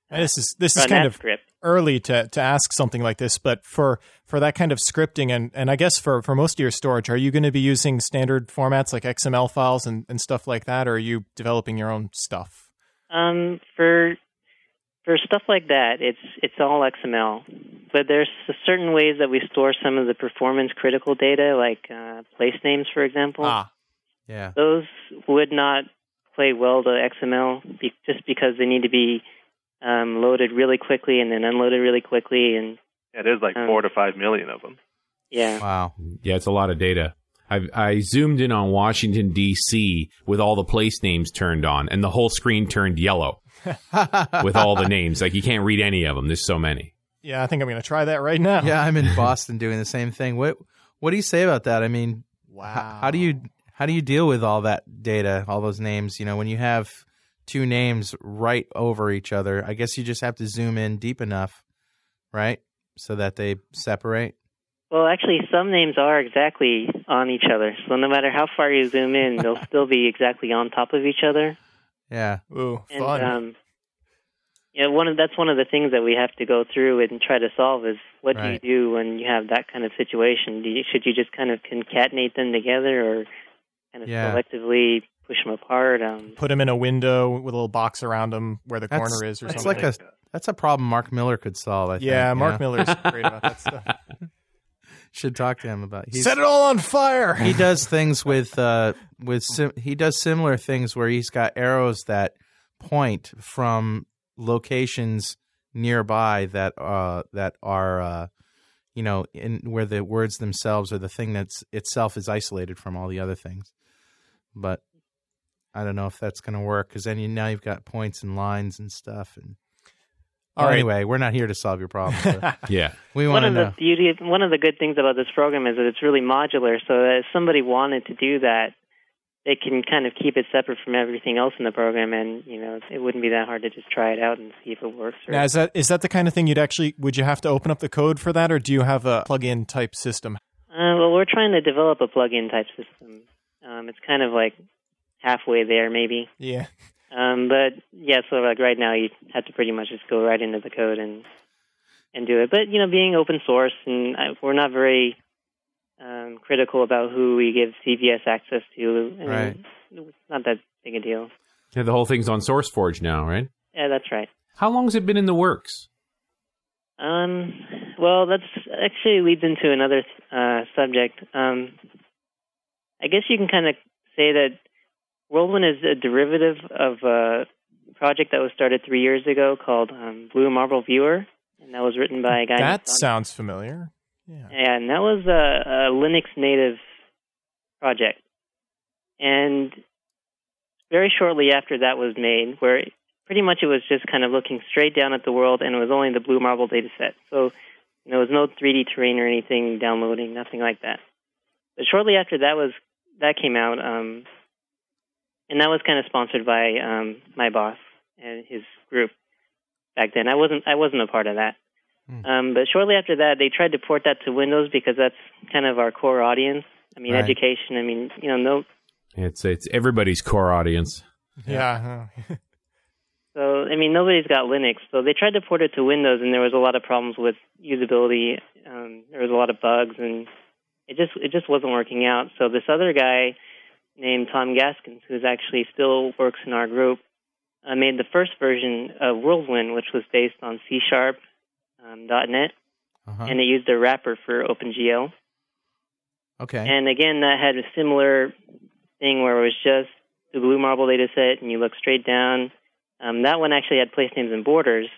[SPEAKER 1] And this is this is kind of
[SPEAKER 5] script.
[SPEAKER 1] early to to ask something like this, but for for that kind of scripting and and I guess for for most of your storage, are you going to be using standard formats like XML files and and stuff like that, or are you developing your own stuff?
[SPEAKER 5] Um, for for stuff like that, it's it's all XML, but there's certain ways that we store some of the performance critical data, like uh, place names, for example.
[SPEAKER 1] Ah,
[SPEAKER 2] Yeah.
[SPEAKER 5] Those would not play well to XML be, just because they need to be um, loaded really quickly and then unloaded really quickly, and
[SPEAKER 4] Yeah, there's like
[SPEAKER 5] Um,
[SPEAKER 4] four to five million of them.
[SPEAKER 5] yeah.
[SPEAKER 2] Wow.
[SPEAKER 3] Yeah, it's a lot of data. I, I zoomed in on Washington D.C. with all the place names turned on, and the whole screen turned yellow with all the names. Like you can't read any of them. There's so many.
[SPEAKER 1] yeah, I think I'm going to try that right now.
[SPEAKER 2] Yeah, I'm in Boston doing the same thing. What What do you say about that? I mean,
[SPEAKER 1] Wow.
[SPEAKER 2] how, how do you how do you deal with all that data, all those names? You know, when you have two names right over each other, I guess you just have to zoom in deep enough, right, so that they separate.
[SPEAKER 5] Well, actually, some names are exactly on each other, so no matter how far you zoom in, they'll still be exactly on top of each other.
[SPEAKER 2] Yeah.
[SPEAKER 1] Ooh,
[SPEAKER 5] And
[SPEAKER 1] fun.
[SPEAKER 5] um, yeah, one of that's one of the things that we have to go through and try to solve is what
[SPEAKER 2] Right.
[SPEAKER 5] do you do when you have that kind of situation? Do you, should you just kind of concatenate them together, or kind of
[SPEAKER 2] Yeah.
[SPEAKER 5] selectively push them apart? Um,
[SPEAKER 1] Put them in a window with a little box around them where the
[SPEAKER 2] That's-
[SPEAKER 1] corner is, or
[SPEAKER 2] That's
[SPEAKER 1] something.
[SPEAKER 2] like a that's a problem Mark Miller could solve. I think.
[SPEAKER 1] yeah,
[SPEAKER 2] you
[SPEAKER 1] Mark
[SPEAKER 2] know?
[SPEAKER 1] Miller's great about that stuff.
[SPEAKER 2] should talk to him about. He's,
[SPEAKER 1] Set it all on fire.
[SPEAKER 2] he does things with uh with sim- he does similar things where he's got arrows that point from locations nearby that uh that are uh you know in where the words themselves or the thing that's itself is isolated from all the other things but i don't know if that's going to work because then you now you've got points and lines and stuff and
[SPEAKER 1] All
[SPEAKER 2] Well,
[SPEAKER 1] right.
[SPEAKER 2] anyway we're not here to solve your problems
[SPEAKER 3] Yeah.
[SPEAKER 2] we
[SPEAKER 5] one
[SPEAKER 2] want to
[SPEAKER 5] of
[SPEAKER 2] know
[SPEAKER 5] the beauty, one of the good things about this program is that it's really modular. So that if somebody wanted to do that, they can kind of keep it separate from everything else in the program, and you know it wouldn't be that hard to just try it out and see if it works. Or,
[SPEAKER 1] Now, is that is that the kind of thing you'd actually would you have to open up the code for that, or do you have a plug-in type system?
[SPEAKER 5] Uh, well, we're trying to develop a plug-in type system. Um, it's kind of like halfway there, maybe.
[SPEAKER 1] Yeah.
[SPEAKER 5] Um, but yeah, so like right now, you have to pretty much just go right into the code and and do it. But you know, being open source, and I, we're not very um, critical about who we give CVS access to. I mean,
[SPEAKER 2] Right.
[SPEAKER 5] It's not that big a deal.
[SPEAKER 3] Yeah, the whole thing's on SourceForge now, right?
[SPEAKER 5] Yeah, that's right.
[SPEAKER 3] How long has it been in the works?
[SPEAKER 5] Um, well, that's actually leads into another uh, subject. Um, I guess you can kind of say that World Wind is a derivative of a project that was started three years ago called um, Blue Marble Viewer, and that was written by a guy.
[SPEAKER 1] That sounds familiar. Yeah.
[SPEAKER 5] Yeah, and that was a, a Linux native project. And very shortly after that was made, where pretty much it was just kind of looking straight down at the world, and it was only the Blue Marble data set. So there was no 3D terrain or anything downloading, nothing like that. But shortly after that was that came out, um, and that was kind of sponsored by um, my boss and his group back then. I wasn't I wasn't a part of that.
[SPEAKER 2] Hmm.
[SPEAKER 5] Um, but shortly after that, they tried to port that to Windows because that's kind of our core audience. I mean,
[SPEAKER 2] Right.
[SPEAKER 5] education. I mean, you know, no.
[SPEAKER 3] It's it's everybody's core audience.
[SPEAKER 1] Yeah.
[SPEAKER 5] So I mean, nobody's got Linux. So they tried to port it to Windows, and there was a lot of problems with usability. Um, there was a lot of bugs, and it just it just wasn't working out. So this other guy named Tom Gaskins, who's actually still works in our group, uh, made the first version of World Wind, which was based on C Sharp, um, .NET,
[SPEAKER 2] uh-huh.
[SPEAKER 5] and it used a wrapper for OpenGL.
[SPEAKER 2] okay
[SPEAKER 5] And again, that had a similar thing where it was just the blue marble data set, and you look straight down. Um, that one actually had place names and borders.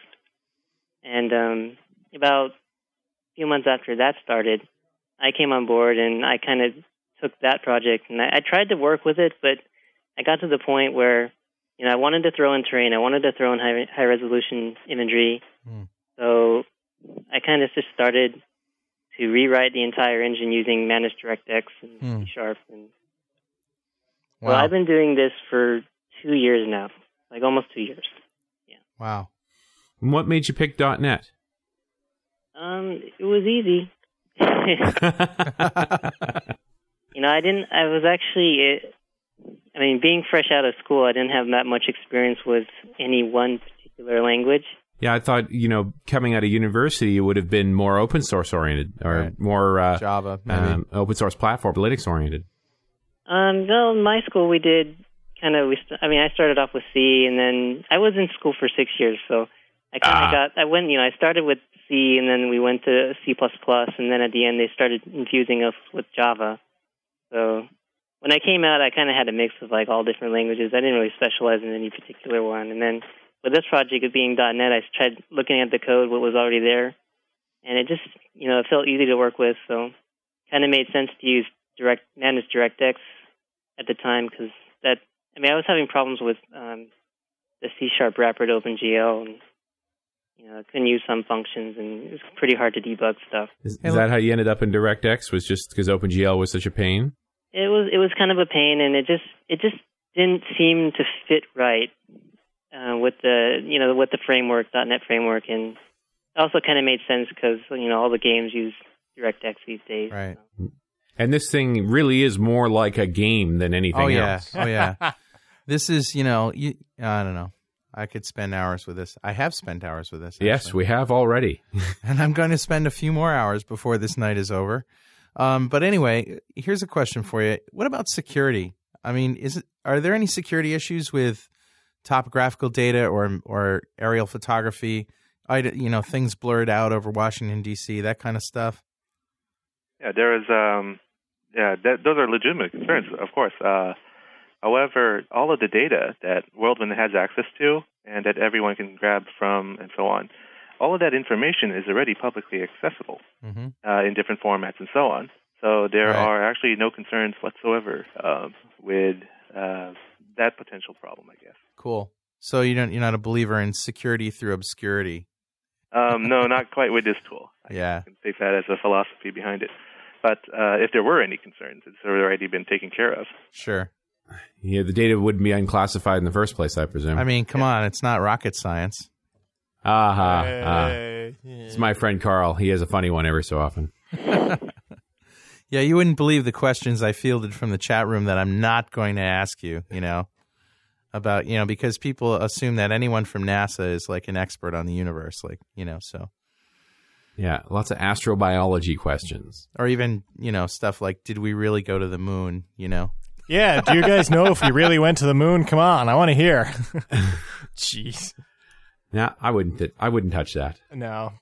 [SPEAKER 5] And um, about a few months after that started, I came on board and I kind of took that project and I, I tried to work with it, but I got to the point where you know I wanted to throw in terrain, I wanted to throw in high, high resolution imagery.
[SPEAKER 2] Hmm.
[SPEAKER 5] So I kind of just started to rewrite the entire engine using Managed DirectX and
[SPEAKER 2] Hmm.
[SPEAKER 5] C Sharp. And
[SPEAKER 2] Wow.
[SPEAKER 5] well, I've been doing this for two years now, like almost two years. Yeah.
[SPEAKER 2] Wow.
[SPEAKER 3] And what made you pick .NET?
[SPEAKER 5] Um, it was easy. you know, I didn't. I was actually. I mean, being fresh out of school, I didn't have that much experience with any one particular language.
[SPEAKER 3] yeah, I thought you know coming out of university you would have been more open source oriented or
[SPEAKER 2] Right.
[SPEAKER 3] more uh,
[SPEAKER 2] Java, maybe.
[SPEAKER 3] um, open source platform, Linux oriented.
[SPEAKER 5] Um, well, in my school, we did kind of. We. St- I mean, I started off with C, and then I was in school for six years, so I kind of
[SPEAKER 3] Ah.
[SPEAKER 5] got. I went. You know, I started with C, and then we went to C plus plus, and then at the end they started infusing us with Java. So when I came out, I kind of had a mix of like all different languages. I didn't really specialize in any particular one, and then with this project of being .NET, I tried looking at the code, what was already there, and it just you know it felt easy to work with. So kind of made sense to use direct Manus DirectX at the time because that I mean I was having problems with um, the C sharp wrapper to OpenGL and you know I couldn't use some functions and it was pretty hard to debug stuff.
[SPEAKER 3] Is, is that how you ended up in DirectX? Was just because OpenGL was such a pain?
[SPEAKER 5] It was it was kind of a pain and it just it just didn't seem to fit right uh, with the you know with the framework .NET framework and it also kind of made sense because you know all the games use DirectX these days.
[SPEAKER 2] Right.
[SPEAKER 3] And this thing really is more like a game than anything
[SPEAKER 2] Oh yeah.
[SPEAKER 3] else.
[SPEAKER 2] Oh yeah. this is, you know, you, I don't know. I could spend hours with this. I have spent hours with this.
[SPEAKER 3] Yes, we have already.
[SPEAKER 2] and I'm going to spend a few more hours before this night is over. Um, but anyway, here's a question for you. What about security? I mean, is it are there any security issues with topographical data or or aerial photography? I, you know, things blurred out over Washington D.C. That kind of stuff.
[SPEAKER 4] Yeah, there is. Um, yeah, that, those are legitimate concerns, of course. Uh, however, all of the data that WorldWind has access to and that everyone can grab from and so on, all of that information is already publicly accessible
[SPEAKER 2] hmm
[SPEAKER 4] uh, in different formats and so on. So there
[SPEAKER 2] Right.
[SPEAKER 4] are actually no concerns whatsoever um, with uh, that potential problem, I guess.
[SPEAKER 2] Cool. So you don't you're not a believer in security through obscurity.
[SPEAKER 4] Um, no, not quite with this tool. I
[SPEAKER 2] Yeah.
[SPEAKER 4] can take that as a philosophy behind it. But uh, if there were any concerns, it's already been taken care of.
[SPEAKER 2] Sure.
[SPEAKER 3] Yeah, the data wouldn't be unclassified in the first place, I presume.
[SPEAKER 2] I mean, come on, it's not rocket science.
[SPEAKER 3] Aha,
[SPEAKER 1] Hey,
[SPEAKER 3] ah.
[SPEAKER 1] yeah.
[SPEAKER 3] It's my friend Carl. He has a funny one every so often.
[SPEAKER 2] Yeah, you wouldn't believe the questions I fielded from the chat room that I'm not going to ask you, you know, about, you know, because people assume that anyone from NASA is like an expert on the universe, like, you know, so,
[SPEAKER 3] Yeah, lots of astrobiology questions.
[SPEAKER 2] or even, you know, stuff like, did we really go to the moon, you know?
[SPEAKER 1] Yeah, do you guys know if we really went to the moon? Come on, I want to hear. Jeez.
[SPEAKER 3] Yeah, I wouldn't. th- I wouldn't touch that.
[SPEAKER 1] No.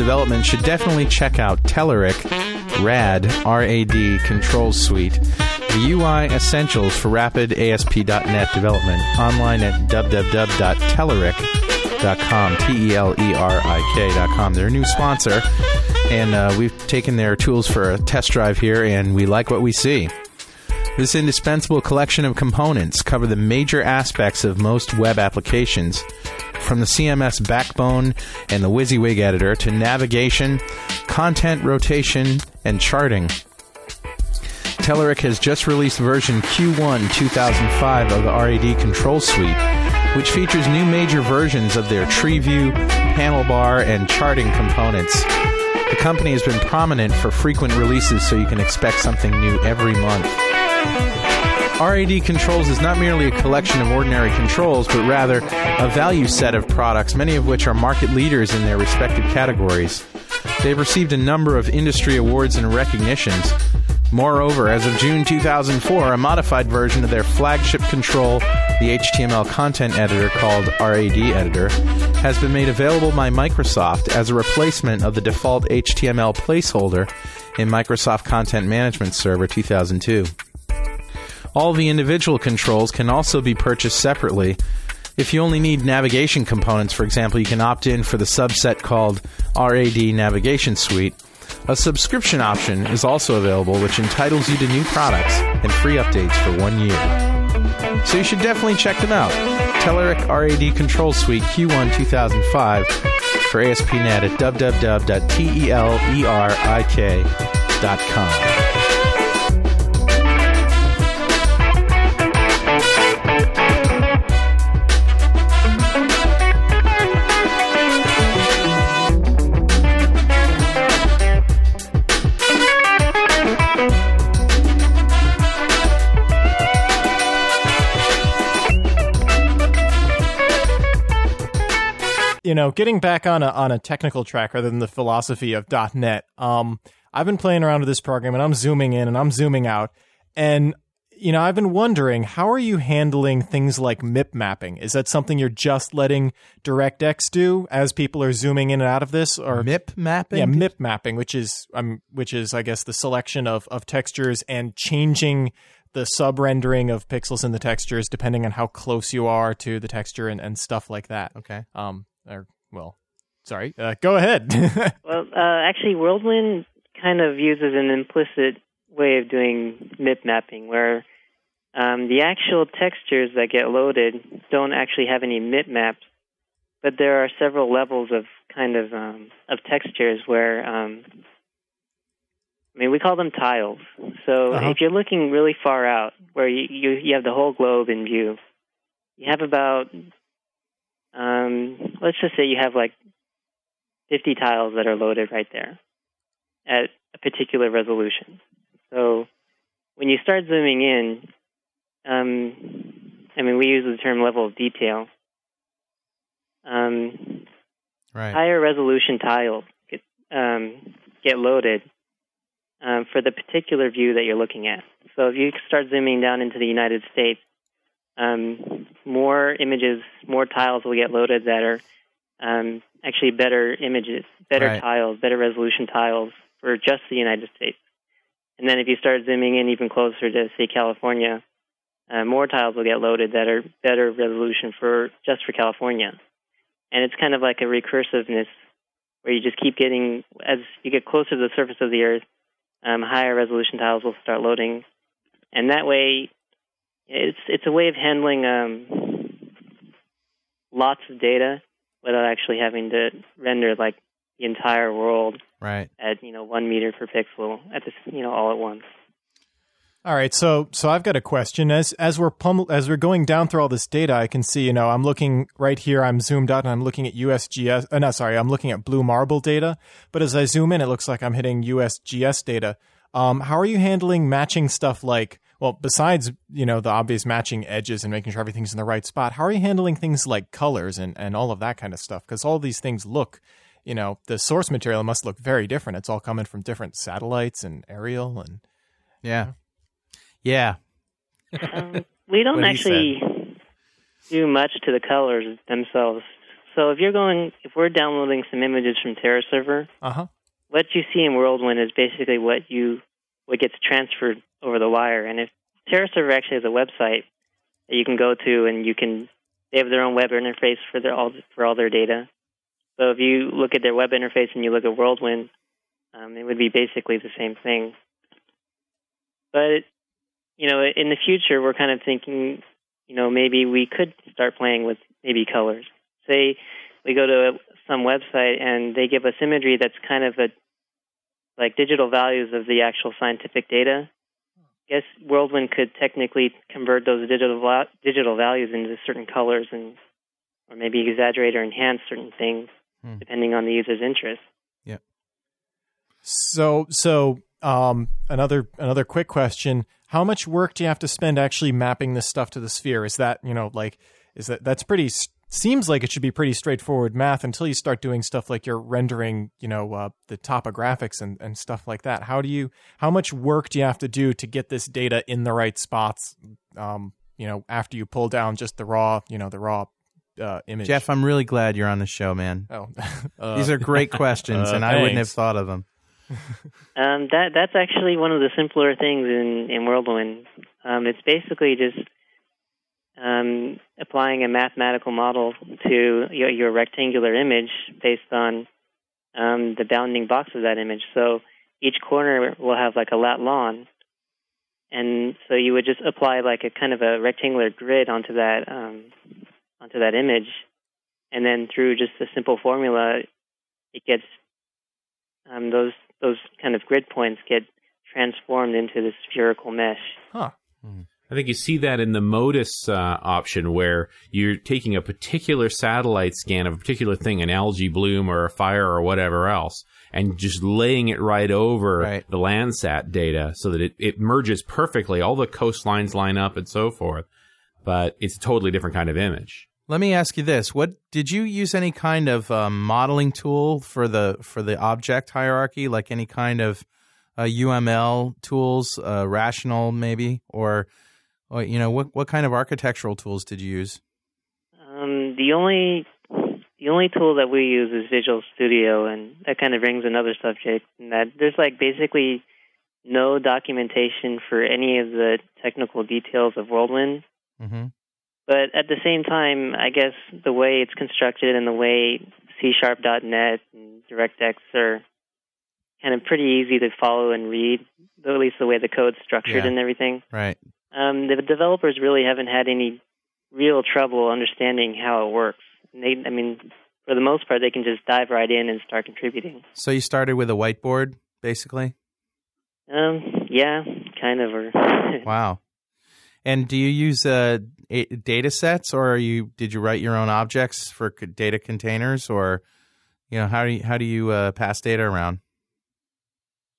[SPEAKER 2] Development should definitely check out Telerik RAD, R-A-D Control Suite, the UI essentials for rapid ASP.NET development, online at www.telerik.com, T-E-L-E-R-I-K.com. They're a new sponsor, and uh, we've taken their tools for a test drive here, and we like what we see. This indispensable collection of components cover the major aspects of most web applications, from the CMS backbone and the WYSIWYG editor to navigation, content rotation, and charting. Telerik has just released version Q1 2005 of the RAD Control Suite, which features new major versions of their tree view, panel bar, and charting components. The company has been prominent for frequent releases, so you can expect something new every month. RAD Controls is not merely a collection of ordinary controls, but rather a value set of products, many of which are market leaders in their respective categories. They've received a number of industry awards and recognitions. Moreover, as of June 2004, a modified version of their flagship control, the HTML content editor called RAD Editor, has been made available by Microsoft as a replacement of the default HTML placeholder in Microsoft Content Management Server 2002. All the individual controls can also be purchased separately. If you only need navigation components, for example, you can opt in for the subset called RAD Navigation Suite. A subscription option is also available, which entitles you to new products and free updates for one year. So you should definitely check them out. Telerik RAD Control Suite Q1 2005 for ASP.NET at www.telerik.com.
[SPEAKER 1] you know, getting back on a on a technical track rather than the philosophy of .NET. Um, I've been playing around with this program and I'm zooming in and I'm zooming out, and you know, I've been wondering how are you handling things like MIP mapping? Is that something you're just letting DirectX do as people are zooming in and out of this, or
[SPEAKER 2] MIP mapping?
[SPEAKER 1] yeah, MIP mapping, which is um, which is I guess the selection of of textures and changing the sub rendering of pixels in the textures depending on how close you are to the texture and, and stuff like that.
[SPEAKER 2] Okay.
[SPEAKER 1] Um, or well, sorry. Uh, go ahead.
[SPEAKER 5] Well, uh, actually, Worldwind kind of uses an implicit way of doing MIP mapping, where um, the actual textures that get loaded don't actually have any MIP maps, but there are several levels of kind of um, of textures where um, I mean we call them tiles. So
[SPEAKER 1] Uh-huh.
[SPEAKER 5] if you're looking really far out, where you, you you have the whole globe in view, you have about um, let's just say you have like 50 tiles that are loaded right there at a particular resolution. So when you start zooming in, um, I mean, we use the term level of detail. Um,
[SPEAKER 2] Right.
[SPEAKER 5] higher resolution tiles get um, get loaded um, for the particular view that you're looking at. So if you start zooming down into the United States, um, more images, more tiles will get loaded that are um, actually better images, better
[SPEAKER 2] Right.
[SPEAKER 5] tiles, better resolution tiles for just the United States. And then if you start zooming in even closer to, say, California, uh, more tiles will get loaded that are better resolution for just for California. And it's kind of like a recursiveness where you just keep getting, as you get closer to the surface of the Earth, um, higher resolution tiles will start loading. And that way, it's it's a way of handling um, lots of data without actually having to render like the entire world
[SPEAKER 2] Right.
[SPEAKER 5] at you know one meter per pixel at this you know all at once.
[SPEAKER 1] all right, so so I've got a question. As as we're pummel, as we're going down through all this data, I can see you know I'm looking right here. I'm zoomed out and I'm looking at USGS. Uh, no, sorry, I'm looking at Blue Marble data. But as I zoom in, it looks like I'm hitting USGS data. Um, how are you handling matching stuff like? Well, besides you know the obvious matching edges and making sure everything's in the right spot, how are you handling things like colors and and all of that kind of stuff? Because all these things look, you know, the source material must look very different. It's all coming from different satellites and aerial and
[SPEAKER 2] Yeah. Yeah.
[SPEAKER 5] Um, we don't actually do much to the colors themselves. So if you're going, if we're downloading some images from TerraServer,
[SPEAKER 1] uh huh.
[SPEAKER 5] what you see in WorldWind is basically what you what gets transferred over the wire. And if TerraServer actually has a website that you can go to, and you can they have their own web interface for their all for all their data. So if you look at their web interface and you look at World Wind, um, it would be basically the same thing. But you know, in the future, we're kind of thinking, you know, maybe we could start playing with maybe colors. Say we go to some website and they give us imagery that's kind of a like digital values of the actual scientific data. I guess World Wind could technically convert those digital digital values into certain colors and or maybe exaggerate or enhance certain things
[SPEAKER 2] Hmm.
[SPEAKER 5] depending on the user's interest. Yeah.
[SPEAKER 1] So so um, another another quick question: How much work do you have to spend actually mapping this stuff to the sphere? Is that you know like is that that's pretty seems like it should be pretty straightforward math until you start doing stuff like you're rendering you know uh, the topographics and and stuff like that. How do you how much work do you have to do to get this data in the right spots? Um, you know, after you pull down just the raw you know the raw uh, image.
[SPEAKER 2] Geoff, I'm really glad you're on the show, man.
[SPEAKER 1] oh, uh,
[SPEAKER 2] These are great questions,
[SPEAKER 1] uh,
[SPEAKER 2] and I wouldn't have thought of them.
[SPEAKER 5] Um, that that's actually one of the simpler things in in World Wind. Um, it's basically just um, applying a mathematical model to your, your rectangular image based on um, the bounding box of that image. So each corner will have like a lat long, and so you would just apply like a kind of a rectangular grid onto that um, onto that image, and then through just a simple formula, it gets um, those those kind of grid points get transformed into this spherical mesh.
[SPEAKER 1] huh.
[SPEAKER 3] I think you see that in the MODIS uh, option where you're taking a particular satellite scan of a particular thing, an algae bloom or a fire or whatever else, and just laying it right over
[SPEAKER 2] Right.
[SPEAKER 3] the Landsat data so that it, it merges perfectly. All the coastlines line up and so forth, but it's a totally different kind of image.
[SPEAKER 2] Let me ask you this: What did you use any kind of um, modeling tool for the for the object hierarchy, like any kind of uh, UML tools, uh, rational maybe, or, or you know what what kind of architectural tools did you use?
[SPEAKER 5] Um, the only the only tool that we use is Visual Studio, and that kind of brings another subject. In that there's like basically no documentation for any of the technical details of World Wind.
[SPEAKER 2] hmm
[SPEAKER 5] But at the same time, I guess the way it's constructed and the way C Sharp.net and DirectX are kind of pretty easy to follow and read, at least the way the code's structured
[SPEAKER 2] Yeah.
[SPEAKER 5] and everything.
[SPEAKER 2] Right.
[SPEAKER 5] Um, the developers really haven't had any real trouble understanding how it works. And they, I mean, for the most part, they can just dive right in and start contributing.
[SPEAKER 2] So you started with a whiteboard, basically.
[SPEAKER 5] Um, yeah, kind of. Or
[SPEAKER 2] Wow. And do you use uh, data sets, or are you did you write your own objects for data containers, or you know how do you, how do you uh, pass data around?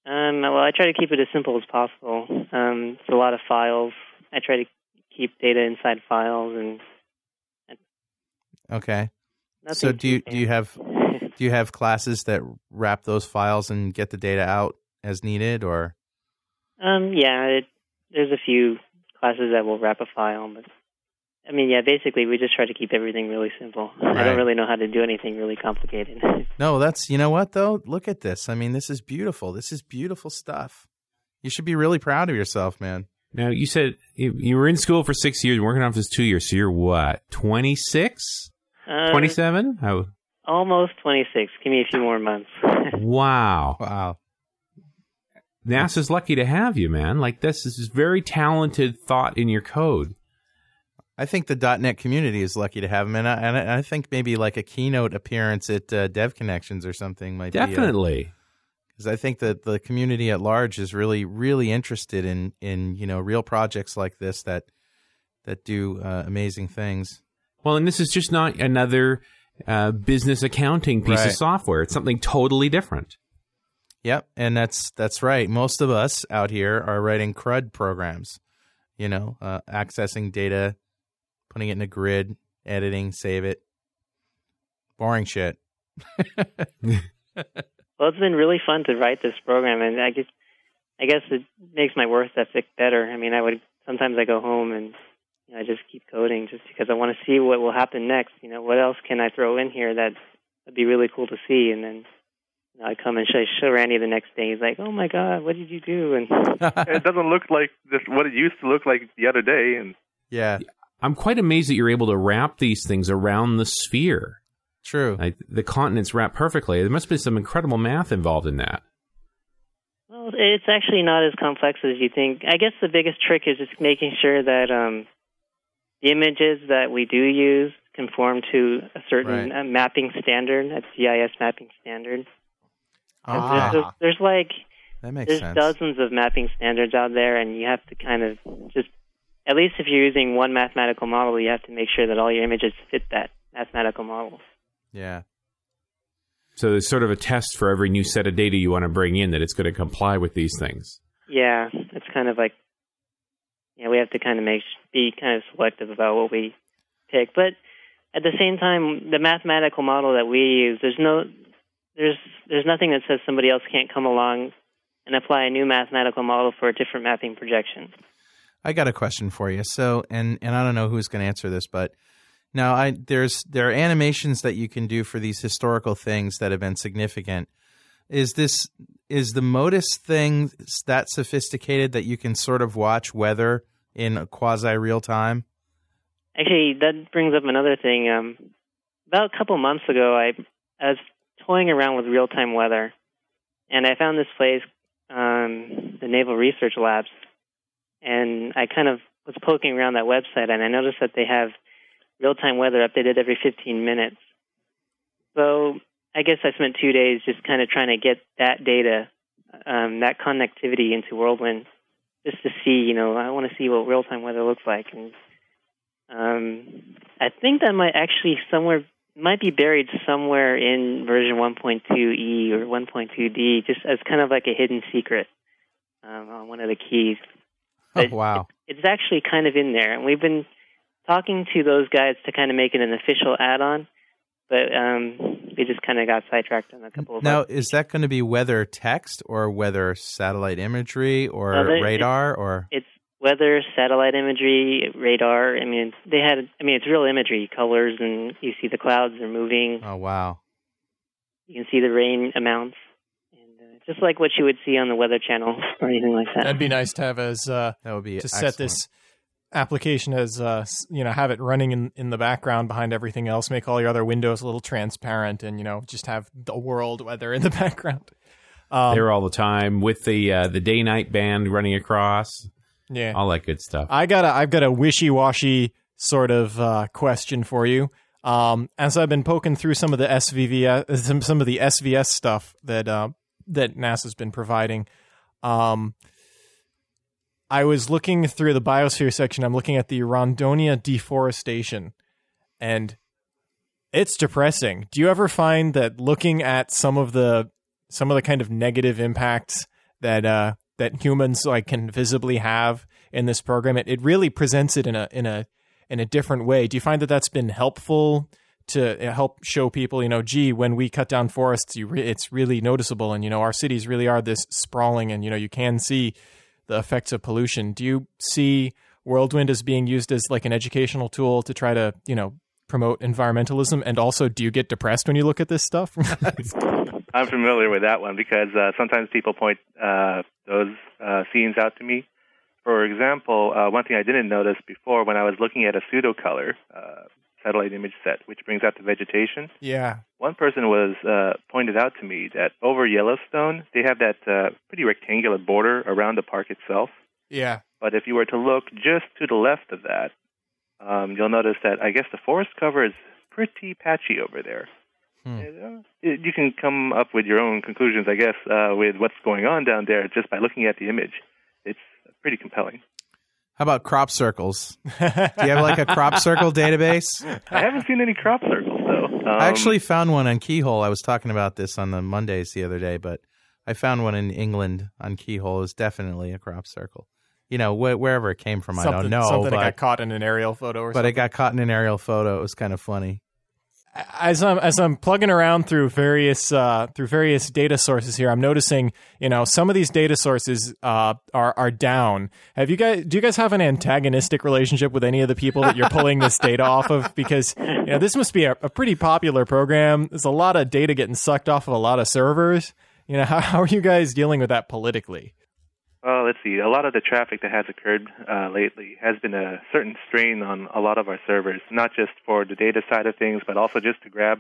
[SPEAKER 5] Um, well, I try to keep it as simple as possible. Um, it's a lot of files. I try to keep data inside files and
[SPEAKER 2] Okay. so do you do you have do you have classes that wrap those files and get the data out as needed, or
[SPEAKER 5] Um, yeah, it, there's a few classes that will wrap a file, but I mean, yeah, basically we just try to keep everything really simple. I don't really know how to do anything really complicated.
[SPEAKER 2] no? That's you know what though. Look at this. I mean, this is beautiful. This is beautiful stuff. You should be really proud of yourself, man.
[SPEAKER 3] Now, you said you, you were in school for six years, working on this two years, so you're what, 26?
[SPEAKER 5] uh,
[SPEAKER 3] 27? How,
[SPEAKER 5] Almost 26. Give me a few more months.
[SPEAKER 3] wow.
[SPEAKER 2] Wow.
[SPEAKER 3] NASA's lucky to have you, man. Like this, this is very talented thought in your code.
[SPEAKER 2] I think the .NET community is lucky to have him, and I, and I think maybe like a keynote appearance at uh, Dev Connections or something might be.
[SPEAKER 3] Definitely.
[SPEAKER 2] because I think that the community at large is really really interested in in you know real projects like this that that do uh, amazing things.
[SPEAKER 3] Well, and this is just not another uh, business accounting piece
[SPEAKER 2] Right.
[SPEAKER 3] of software. It's something totally different.
[SPEAKER 2] Yep, and that's that's right. Most of us out here are writing CRUD programs, you know, uh, accessing data, putting it in a grid, editing, save it. Boring shit.
[SPEAKER 5] well, it's been really fun to write this program, and I guess I guess it makes my work ethic better. I mean, I would sometimes I go home and you know, I just keep coding just because I want to see what will happen next. You know, what else can I throw in here that would be really cool to see, and then. You know, I come and show, show Randy the next day. He's like, "Oh my God, what did you do?" And
[SPEAKER 4] it doesn't look like this what it used to look like the other day, and
[SPEAKER 2] yeah,
[SPEAKER 3] I'm quite amazed that you're able to wrap these things around the sphere.
[SPEAKER 2] true.
[SPEAKER 3] Like the continents wrap perfectly. There must be some incredible math involved in that.
[SPEAKER 5] Well, it's actually not as complex as you think. I guess the biggest trick is just making sure that um, the images that we do use conform to a certain
[SPEAKER 2] Right.
[SPEAKER 5] uh, mapping standard, a GIS mapping standard.
[SPEAKER 2] Ah.
[SPEAKER 5] There's, there's like
[SPEAKER 2] That makes
[SPEAKER 5] there's
[SPEAKER 2] sense.
[SPEAKER 5] dozens of mapping standards out there, and you have to kind of just at least if you're using one mathematical model, you have to make sure that all your images fit that mathematical model.
[SPEAKER 2] Yeah.
[SPEAKER 3] So there's sort of a test for every new set of data you want to bring in that it's going to comply with these things.
[SPEAKER 5] Yeah, it's kind of like yeah, we have to kind of make be kind of selective about what we pick, but at the same time, the mathematical model that we use, there's no there's there's nothing that says somebody else can't come along and apply a new mathematical model for a different mapping projection.
[SPEAKER 2] I got a question for you. So, and and I don't know who's going to answer this, but now I there's there are animations that you can do for these historical things that have been significant. Is this is the MODIS thing that sophisticated that you can sort of watch weather in quasi real time?
[SPEAKER 5] Actually, that brings up another thing. Um, about a couple months ago, I, I was toying around with real time weather, and I found this place, um, the Naval Research Labs, and I kind of was poking around that website, and I noticed that they have real time weather updated every 15 minutes. So I guess I spent two days just kind of trying to get that data, um, that connectivity into World Wind, just to see, you know, I want to see what real time weather looks like, and um, I think that might actually somewhere might be buried somewhere in version 1.2e or 1.2d, just as kind of like a hidden secret um, on one of the keys.
[SPEAKER 2] Oh, wow.
[SPEAKER 5] It's actually kind of in there, and we've been talking to those guys to kind of make it an official add-on, but um, we just kind of got sidetracked on a couple of.
[SPEAKER 2] Now, is that going to be weather text or weather satellite imagery or radar or?
[SPEAKER 5] It's weather, satellite imagery, radar. I mean, they had. I mean, it's real imagery, colors, and you see the clouds are moving.
[SPEAKER 2] Oh, wow.
[SPEAKER 5] You can see the rain amounts, just like what you would see on the Weather Channel or anything like that.
[SPEAKER 1] That'd be nice to have as uh,
[SPEAKER 2] That would be
[SPEAKER 1] to set this application as uh, you know have it running in in the background behind everything else. Make all your other windows a little transparent, and you know just have the world weather in the background. Um,
[SPEAKER 3] there all the time with the uh, the day night band running across,
[SPEAKER 1] yeah,
[SPEAKER 3] all that good stuff.
[SPEAKER 1] I got a I've got a wishy washy sort of uh, question for you. Um, as I've been poking through some of the SVV uh, some some of the SVS stuff that uh, that NASA's been providing, um, I was looking through the biosphere section. I'm looking at the Rondonia deforestation, and it's depressing. Do you ever find that looking at some of the some of the kind of negative impacts that uh, that humans like can visibly have in this program, it, it really presents it in a in a in a different way. Do you find that that's been helpful to uh, help show people, you know, gee, when we cut down forests, re- it's really noticeable, and you know, our cities really are this sprawling, and you know, you can see the effects of pollution. Do you see World Wind as being used as like an educational tool to try to, you know, promote environmentalism? And also, do you get depressed when you look at this stuff?
[SPEAKER 4] I'm familiar with that one because uh, sometimes people point uh, those uh, scenes out to me. For example, uh, one thing I didn't notice before when I was looking at a pseudocolor uh, satellite image set, which brings out the vegetation,
[SPEAKER 1] yeah.
[SPEAKER 4] one person was uh, pointed out to me that over Yellowstone they have that uh, pretty rectangular border around the park itself.
[SPEAKER 1] Yeah.
[SPEAKER 4] But if you were to look just to the left of that, um, you'll notice that I guess the forest cover is pretty patchy over there.
[SPEAKER 2] Hmm.
[SPEAKER 4] Uh, you can come up with your own conclusions, I guess, uh, with what's going on down there just by looking at the image. It's pretty compelling.
[SPEAKER 2] How about crop circles? Do you have like a crop circle database?
[SPEAKER 4] I haven't seen any crop circles though. Um,
[SPEAKER 2] I actually found one on Keyhole. I was talking about this on the Mondays the other day, but I found one in England on Keyhole. It was definitely a crop circle. You know, wh- wherever it came from, I don't know.
[SPEAKER 1] Something that
[SPEAKER 2] but
[SPEAKER 1] got caught in an aerial photo or
[SPEAKER 2] but
[SPEAKER 1] something.
[SPEAKER 2] it got caught in an aerial photo. It was kind of funny.
[SPEAKER 1] As I'm as I'm plugging around through various uh, through various data sources here, I'm noticing you know some of these data sources uh, are are down. Have you guys do you guys have an antagonistic relationship with any of the people that you're pulling this data off of? Because you know this must be a, a pretty popular program. There's a lot of data getting sucked off of a lot of servers. You know how how are you guys dealing with that politically?
[SPEAKER 4] Well, let's see. A lot of the traffic that has occurred uh, lately has been a certain strain on a lot of our servers, not just for the data side of things, but also just to grab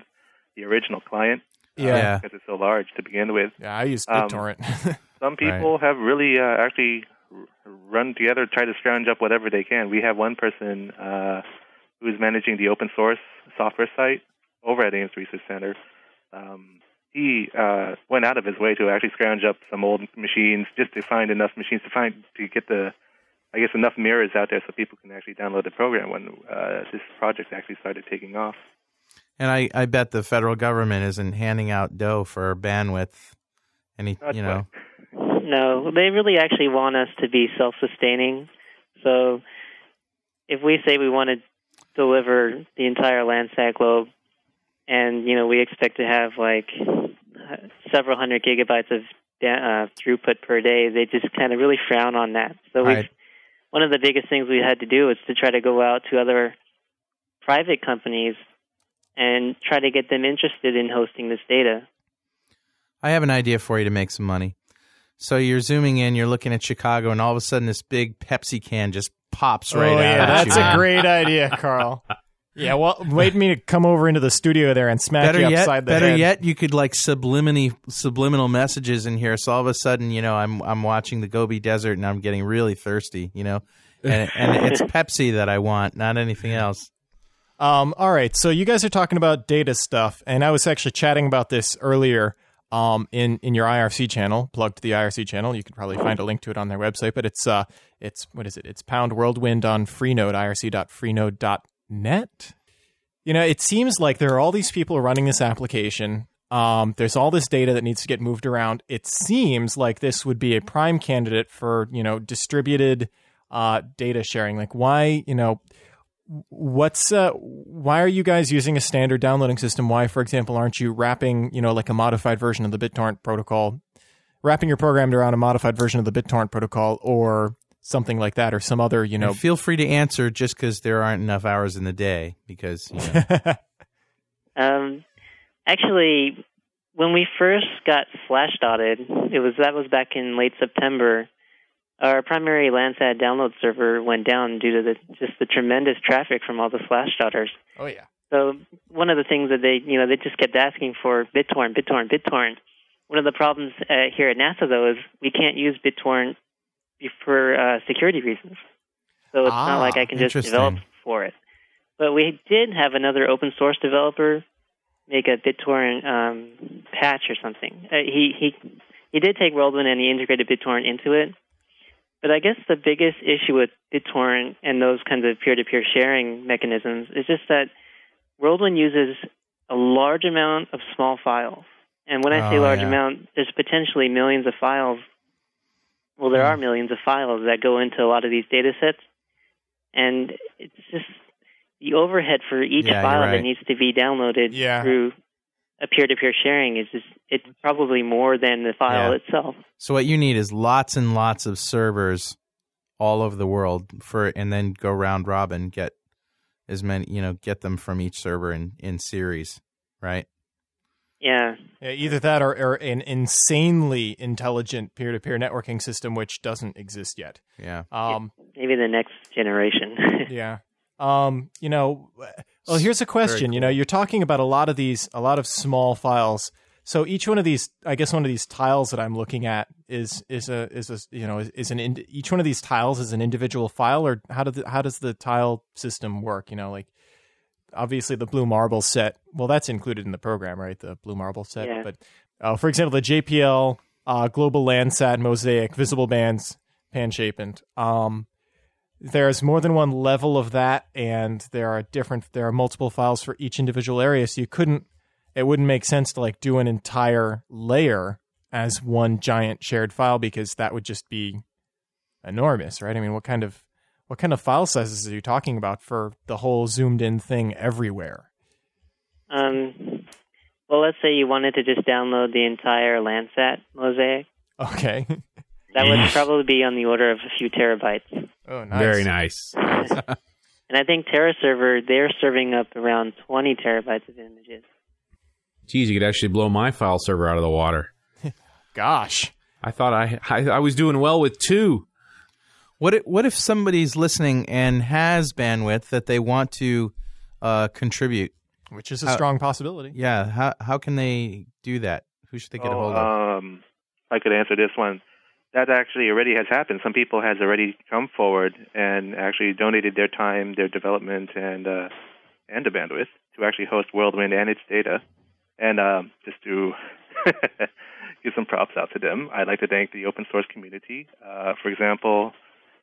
[SPEAKER 4] the original client
[SPEAKER 2] Yeah.
[SPEAKER 4] because it's so large to begin with.
[SPEAKER 1] Yeah, I use
[SPEAKER 4] Um,
[SPEAKER 1] BitTorrent.
[SPEAKER 4] Some people have really uh, actually run together, try to scrounge up whatever they can. We have one person uh, who's managing the open source software site over at Ames Research Center. Um, he uh, went out of his way to actually scrounge up some old machines just to find enough machines to find to get the, I guess, enough mirrors out there so people can actually download the program when uh, this project actually started taking off.
[SPEAKER 2] And I, I bet the federal government isn't handing out dough for bandwidth. Any,
[SPEAKER 4] That's
[SPEAKER 2] you know,
[SPEAKER 5] No, they really actually want us to be self-sustaining. So if we say we want to deliver the entire Landsat globe, and you know we expect to have like several hundred gigabytes of uh, throughput per day, they just kind of really frown on that. So we,
[SPEAKER 2] Right.
[SPEAKER 5] one of the biggest things we had to do was to try to go out to other private companies and try to get them interested in hosting this data.
[SPEAKER 2] I have an idea for you to make some money. So you're zooming in, you're looking at Chicago, and all of a sudden this big Pepsi can just pops right
[SPEAKER 1] oh,
[SPEAKER 2] out.
[SPEAKER 1] yeah,
[SPEAKER 2] at
[SPEAKER 1] that's
[SPEAKER 2] you.
[SPEAKER 1] a great idea, Carl. Yeah, well, wait me to come over into the studio there and smack
[SPEAKER 2] better
[SPEAKER 1] you
[SPEAKER 2] yet,
[SPEAKER 1] upside the
[SPEAKER 2] better
[SPEAKER 1] head.
[SPEAKER 2] yet, you could like subliminal subliminal messages in here. So all of a sudden, you know, I'm I'm watching the Gobi Desert and I'm getting really thirsty, you know, and, and it's Pepsi that I want, not anything else.
[SPEAKER 1] Um, all right, so you guys are talking about data stuff, and I was actually chatting about this earlier um, in in your IRC channel. Plug to the IRC channel. You can probably find a link to it on their website, but it's uh, it's what is it? It's Pound World Wind on Freenode, irc.freenode.net. You know, it seems like there are all these people running this application. Um, there's all this data that needs to get moved around. It seems like this would be a prime candidate for you know distributed uh, data sharing. Like, why you know what's uh why are you guys using a standard downloading system why for example aren't you wrapping you know like a modified version of the bittorrent protocol wrapping your program around a modified version of the bittorrent protocol or something like that or some other you know
[SPEAKER 2] And feel free to answer just because there aren't enough hours in the day. Because you know,
[SPEAKER 5] Um, actually, when we first got slashdotted, it was that was back in late September. Our primary Landsat download server went down due to the just the tremendous traffic from all the flash dotters.
[SPEAKER 1] oh yeah
[SPEAKER 5] So one of the things that they, you know, they just kept asking for BitTorrent, BitTorrent, BitTorrent. One of the problems uh, here at NASA though is we can't use BitTorrent for uh, security reasons. So it's
[SPEAKER 1] Ah,
[SPEAKER 5] not like I can just develop for it. But we did have another open source developer make a BitTorrent um, patch or something. Uh, he he he did take World Wind and he integrated BitTorrent into it. But I guess the biggest issue with BitTorrent and those kinds of peer-to-peer sharing mechanisms is just that World Wind uses a large amount of small files. And when I say
[SPEAKER 2] Oh,
[SPEAKER 5] large
[SPEAKER 2] yeah.
[SPEAKER 5] amount, there's potentially millions of files. Well, there
[SPEAKER 2] Hmm.
[SPEAKER 5] are millions of files that go into a lot of these data sets. And it's just the overhead for each
[SPEAKER 2] Yeah,
[SPEAKER 5] file
[SPEAKER 2] right.
[SPEAKER 5] that needs to be downloaded
[SPEAKER 1] Yeah.
[SPEAKER 5] through a peer-to-peer sharing is just it's probably more than the file
[SPEAKER 2] Yeah.
[SPEAKER 5] itself.
[SPEAKER 2] so what you need is lots and lots of servers all over the world for, and then go round robin get as many, you know, get them from each server in in series, right?
[SPEAKER 5] Yeah.
[SPEAKER 1] Yeah, either that or, or an insanely intelligent peer-to-peer networking system which doesn't exist yet
[SPEAKER 2] Yeah.
[SPEAKER 1] um
[SPEAKER 5] Maybe the next generation.
[SPEAKER 1] Yeah. Um, you know, well, here's a question. You know, you're talking about a lot of these, a lot of small files. So each one of these, I guess, one of these tiles that I'm looking at is is a is a you know is, is an ind- each one of these tiles is an individual file, or how does how does the tile system work? You know, like obviously the blue marble set. Well, that's included in the program, right? The blue marble set.
[SPEAKER 5] Yeah.
[SPEAKER 1] But uh, for example, the JPL uh, global Landsat mosaic visible bands pan sharpened. Um, there's more than one level of that and there are different there are multiple files for each individual area so you couldn't it wouldn't make sense to like do an entire layer as one giant shared file because that would just be enormous right i mean what kind of what kind of file sizes are you talking about for the whole zoomed in thing everywhere
[SPEAKER 5] Um, well, let's say you wanted to just download the entire Landsat mosaic.
[SPEAKER 1] okay
[SPEAKER 5] That would probably be on the order of a few terabytes.
[SPEAKER 1] oh nice
[SPEAKER 3] Very nice.
[SPEAKER 5] And I think TerraServer, they're serving up around 20 terabytes of images.
[SPEAKER 3] Geez, you could actually blow my file server out of the water.
[SPEAKER 1] gosh
[SPEAKER 3] I thought I I, I was doing well with two.
[SPEAKER 2] What if, what if somebody's listening and has bandwidth that they want to uh, contribute?
[SPEAKER 1] which is a
[SPEAKER 2] Uh,
[SPEAKER 1] strong possibility
[SPEAKER 2] Yeah, how how can they do that? Who should they get a hold of?
[SPEAKER 4] Oh, um, I could answer this one. That actually already has happened. Some people has already come forward and actually donated their time, their development, and uh, and the bandwidth to actually host WorldWind and its data. And um, just to give some props out to them, I'd like to thank the open source community. Uh, for example,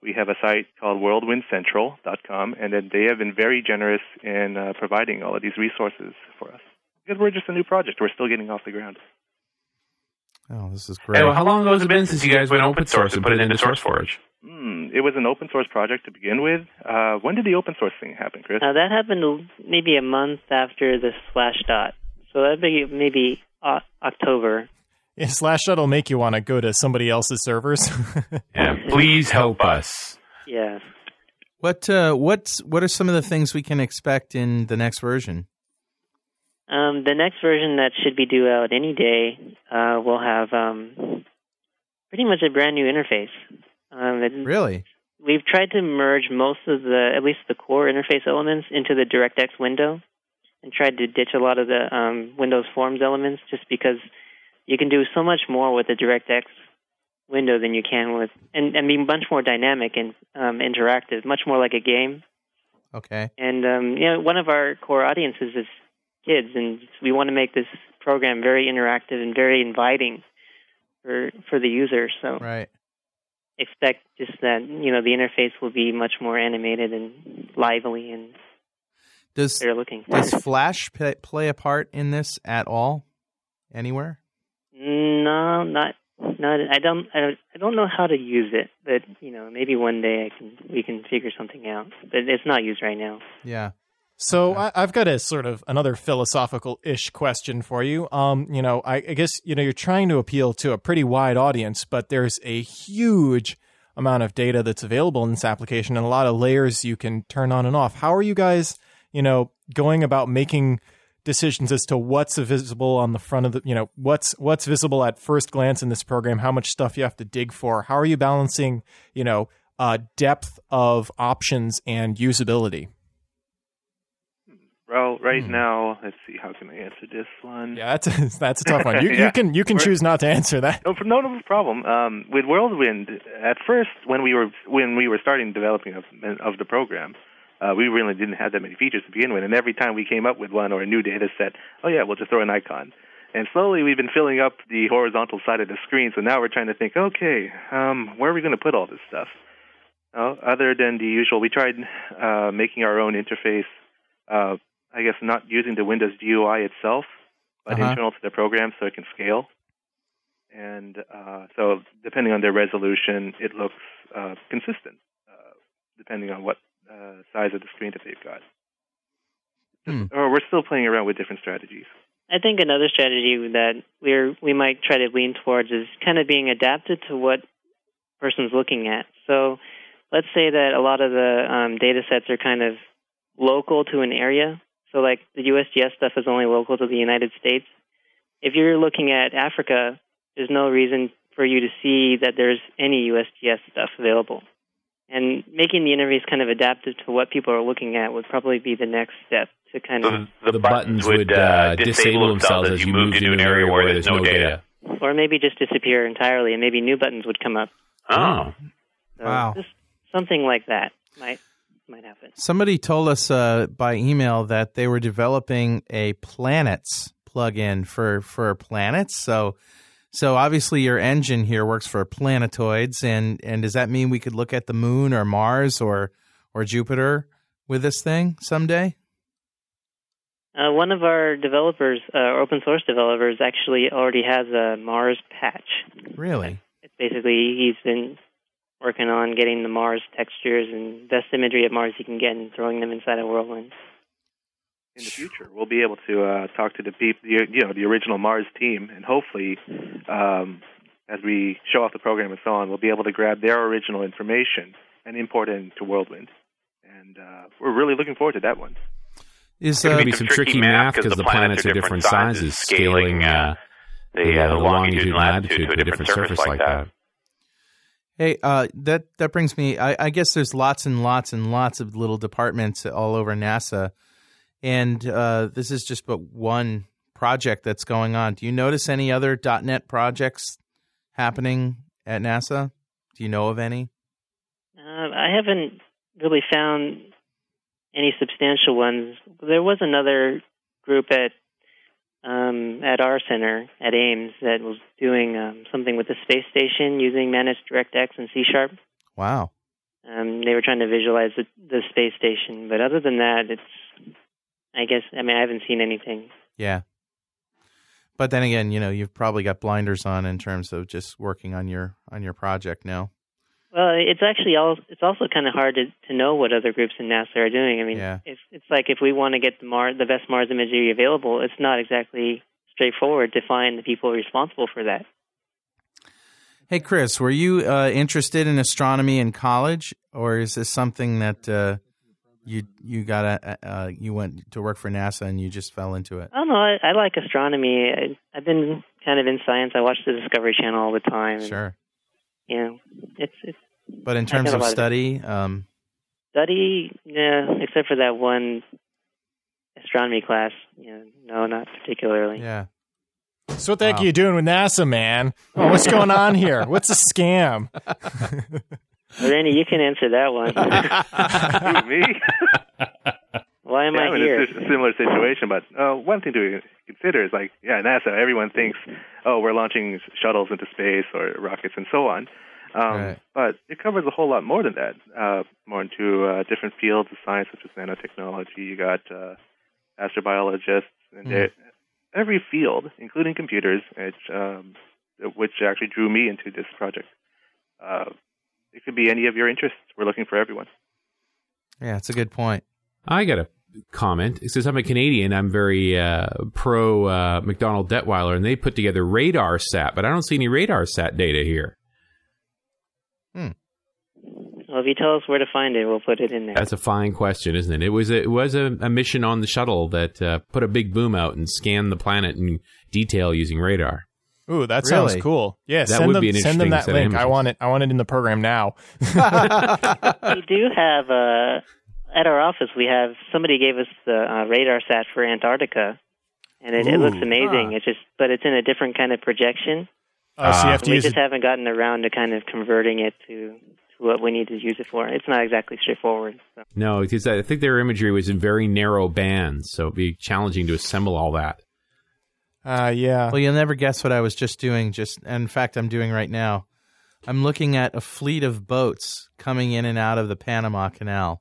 [SPEAKER 4] we have a site called WorldWindCentral.com, and then they have been very generous in uh, providing all of these resources for us. Because we're just a new project, we're still getting off the ground.
[SPEAKER 2] Oh, this is
[SPEAKER 3] Hey,
[SPEAKER 2] great.
[SPEAKER 3] well, how long ago has it been since you guys went open source and put it into SourceForge?
[SPEAKER 4] Hmm, it was an open source project to begin with. Uh, when did the open source thing happen, Chris?
[SPEAKER 5] Uh, that happened maybe a month after the slash dot, so that'd be maybe o- October.
[SPEAKER 1] Yeah, Slashdot will make you want to go to somebody else's servers.
[SPEAKER 3] Yeah, please help us.
[SPEAKER 5] Yeah.
[SPEAKER 2] What uh, what's what are some of the things we can expect in the next version?
[SPEAKER 5] Um, the next version that should be due out any day uh, will have um, pretty much a brand new interface. Um, it-
[SPEAKER 2] Really?
[SPEAKER 5] We've tried to merge most of the, at least the core interface elements, into the DirectX window, and tried to ditch a lot of the um, Windows Forms elements, just because you can do so much more with the DirectX window than you can with, and, and be much more dynamic and um, interactive, much more like a game.
[SPEAKER 2] Okay.
[SPEAKER 5] And um, you know, one of our core audiences is kids, and we want to make this program very interactive and very inviting for for the user. So
[SPEAKER 2] Right.
[SPEAKER 5] expect just that you know the interface will be much more animated and lively and
[SPEAKER 2] Does
[SPEAKER 5] they're looking.
[SPEAKER 2] does Flash play a part in this at all? Anywhere?
[SPEAKER 5] No, not not. I don't. I don't, I don't know how to use it, but you know, maybe one day I can. We can figure something out. But it's not used right now.
[SPEAKER 2] Yeah.
[SPEAKER 1] So I, I've got a sort of another philosophical-ish question for you. Um, you know, I, I guess you know you're trying to appeal to a pretty wide audience, but there's a huge amount of data that's available in this application, and a lot of layers you can turn on and off. How are you guys, you know, going about making decisions as to what's visible on the front of the, you know, what's what's visible at first glance in this program? How much stuff you have to dig for? How are you balancing, you know, uh, depth of options and usability?
[SPEAKER 4] Well, right
[SPEAKER 2] Hmm.
[SPEAKER 4] now, let's see. How can I answer this one?
[SPEAKER 1] Yeah, that's a, that's a tough one. You,
[SPEAKER 4] Yeah.
[SPEAKER 1] you can you can
[SPEAKER 4] We're-
[SPEAKER 1] choose not to answer that.
[SPEAKER 4] No, no, no problem. Um, with World Wind, at first, when we were when we were starting developing of, of the program, uh, we really didn't have that many features to begin with. And every time we came up with one or a new data set, oh yeah, we'll just throw an icon. And slowly, we've been filling up the horizontal side of the screen. So now we're trying to think, okay, um, where are we going to put all this stuff? Other than the usual, we tried uh, making our own interface. Uh, I guess not using the Windows GUI itself, but
[SPEAKER 2] Uh-huh.
[SPEAKER 4] internal to the program, so it can scale and uh, so depending on their resolution, it looks uh, consistent, uh, depending on what uh, size of the screen that they've got.
[SPEAKER 2] Hmm.
[SPEAKER 4] Or we're still playing around with different strategies.
[SPEAKER 5] I think another strategy that we're we might try to lean towards is kind of being adapted to what person's looking at. So let's say that a lot of the um, data sets are kind of local to an area. So like the USGS stuff is only local to the United States. If you're looking at Africa, there's no reason for you to see that there's any USGS stuff available. And making the interface kind of adaptive to what people are looking at would probably be the next step to kind of
[SPEAKER 3] The, the buttons would uh, disable themselves as you moved into an area where there's no data.
[SPEAKER 5] or maybe just disappear entirely, and maybe new buttons would come up.
[SPEAKER 3] Oh.
[SPEAKER 5] So
[SPEAKER 2] Wow.
[SPEAKER 5] just something like that might might happen.
[SPEAKER 2] Somebody told us uh, by email that they were developing a planets plugin for for planets. So so obviously your engine here works for planetoids, and and does that mean we could look at the moon or Mars or or Jupiter with this thing someday?
[SPEAKER 5] Uh, one of our developers, uh, open source developers, actually already has a Mars patch.
[SPEAKER 2] Really?
[SPEAKER 5] It's basically he's been working on getting the Mars textures and best imagery of Mars he can get and throwing them inside a World Wind.
[SPEAKER 4] In the future, we'll be able to uh, talk to the people, you know, the original Mars team, and hopefully, um, as we show off the program and so on, we'll be able to grab their original information and import it into World Wind. And uh, we're really looking forward to that one.
[SPEAKER 2] Is
[SPEAKER 3] There's
[SPEAKER 2] uh,
[SPEAKER 3] going to be some tricky math because the planets are different sizes, scaling uh, the, uh, the longitude and latitude to a different surface like that.
[SPEAKER 2] Hey, uh, that that brings me. I, I guess there's lots and lots and lots of little departments all over NASA, and uh, this is just but one project that's going on. Do you notice any other .NET projects happening at NASA? Do you know of any?
[SPEAKER 5] Uh, I haven't really found any substantial ones. There was another group at um, at our center at Ames that was doing um, something with the space station using Managed DirectX and C Sharp.
[SPEAKER 2] Wow.
[SPEAKER 5] Um, they were trying to visualize the, the space station, but other than that, it's. I guess I mean I haven't seen anything.
[SPEAKER 2] Yeah. But then again, you know, you've probably got blinders on in terms of just working on your on your project now.
[SPEAKER 5] Well, it's actually all. It's also kind of hard to to know what other groups in NASA are doing. I mean,
[SPEAKER 2] Yeah.
[SPEAKER 5] it's it's like if we want to get the Mars, the best Mars imagery available, it's not exactly straightforward to find the people responsible for that.
[SPEAKER 2] Hey, Chris, were you uh, interested in astronomy in college, or is this something that uh, you you got a, uh, you went to work for NASA and you just fell into it?
[SPEAKER 5] Oh don't. I, I like astronomy. I, I've been kind of in science. I watch the Discovery Channel all the time. and,
[SPEAKER 2] Sure,
[SPEAKER 5] You know, it's it's
[SPEAKER 2] but in terms of
[SPEAKER 5] lot of-
[SPEAKER 2] study, um,
[SPEAKER 5] study. Yeah, except for that one astronomy class. You know, no, not particularly.
[SPEAKER 2] yeah.
[SPEAKER 1] So what the heck
[SPEAKER 2] Wow.
[SPEAKER 1] are you doing with NASA, man? What's going on here? What's a scam?
[SPEAKER 5] Randy, you can answer that one.
[SPEAKER 4] Who, me?
[SPEAKER 5] Why am
[SPEAKER 4] yeah,
[SPEAKER 5] I
[SPEAKER 4] I mean,
[SPEAKER 5] here?
[SPEAKER 4] it's a similar situation, but uh, one thing to consider is like, yeah, NASA. Everyone thinks, oh, we're launching shuttles into space or rockets and so on. Um,
[SPEAKER 2] Right.
[SPEAKER 4] But it covers a whole lot more than that. Uh, more into uh, different fields of science, such as nanotechnology. You got uh, astrobiologists, and there- every field, including computers, which, um, which actually drew me into this project. It could be any of your interests. We're looking for everyone.
[SPEAKER 2] Yeah, it's a good point.
[SPEAKER 3] I got a comment. It says I'm a Canadian. I'm very uh, pro uh, MacDonald Dettwiler, and they put together RADARSAT, but I don't see any RADARSAT data here. Hmm.
[SPEAKER 5] Well, if you tell us where to find it, we'll put it in there.
[SPEAKER 3] That's a fine question, isn't it? It was a, it was a, a mission on the shuttle that uh, put a big boom out and scanned the planet in detail using radar.
[SPEAKER 1] Ooh, that sounds cool. Yeah,
[SPEAKER 3] That
[SPEAKER 1] send
[SPEAKER 3] would
[SPEAKER 1] them,
[SPEAKER 3] be an
[SPEAKER 1] send them that link. I want it. I want it in the program now.
[SPEAKER 5] we do have uh, at our office. We have somebody gave us the uh, radar sat for Antarctica, and it, it looks amazing.
[SPEAKER 2] Ah.
[SPEAKER 5] It's just, but it's in a different kind of projection.
[SPEAKER 1] Oh, so you
[SPEAKER 3] Ah.
[SPEAKER 1] have to
[SPEAKER 5] we just
[SPEAKER 1] it.
[SPEAKER 5] haven't gotten around to kind of converting it to, to what we need to use it for. It's not exactly straightforward. So.
[SPEAKER 3] No, because I think their imagery was in very narrow bands, so it'd be challenging to assemble all that.
[SPEAKER 1] Uh, yeah.
[SPEAKER 2] Well, you'll never guess what I was just doing. Just in fact, I'm doing right now. I'm looking at a fleet of boats coming in and out of the Panama Canal.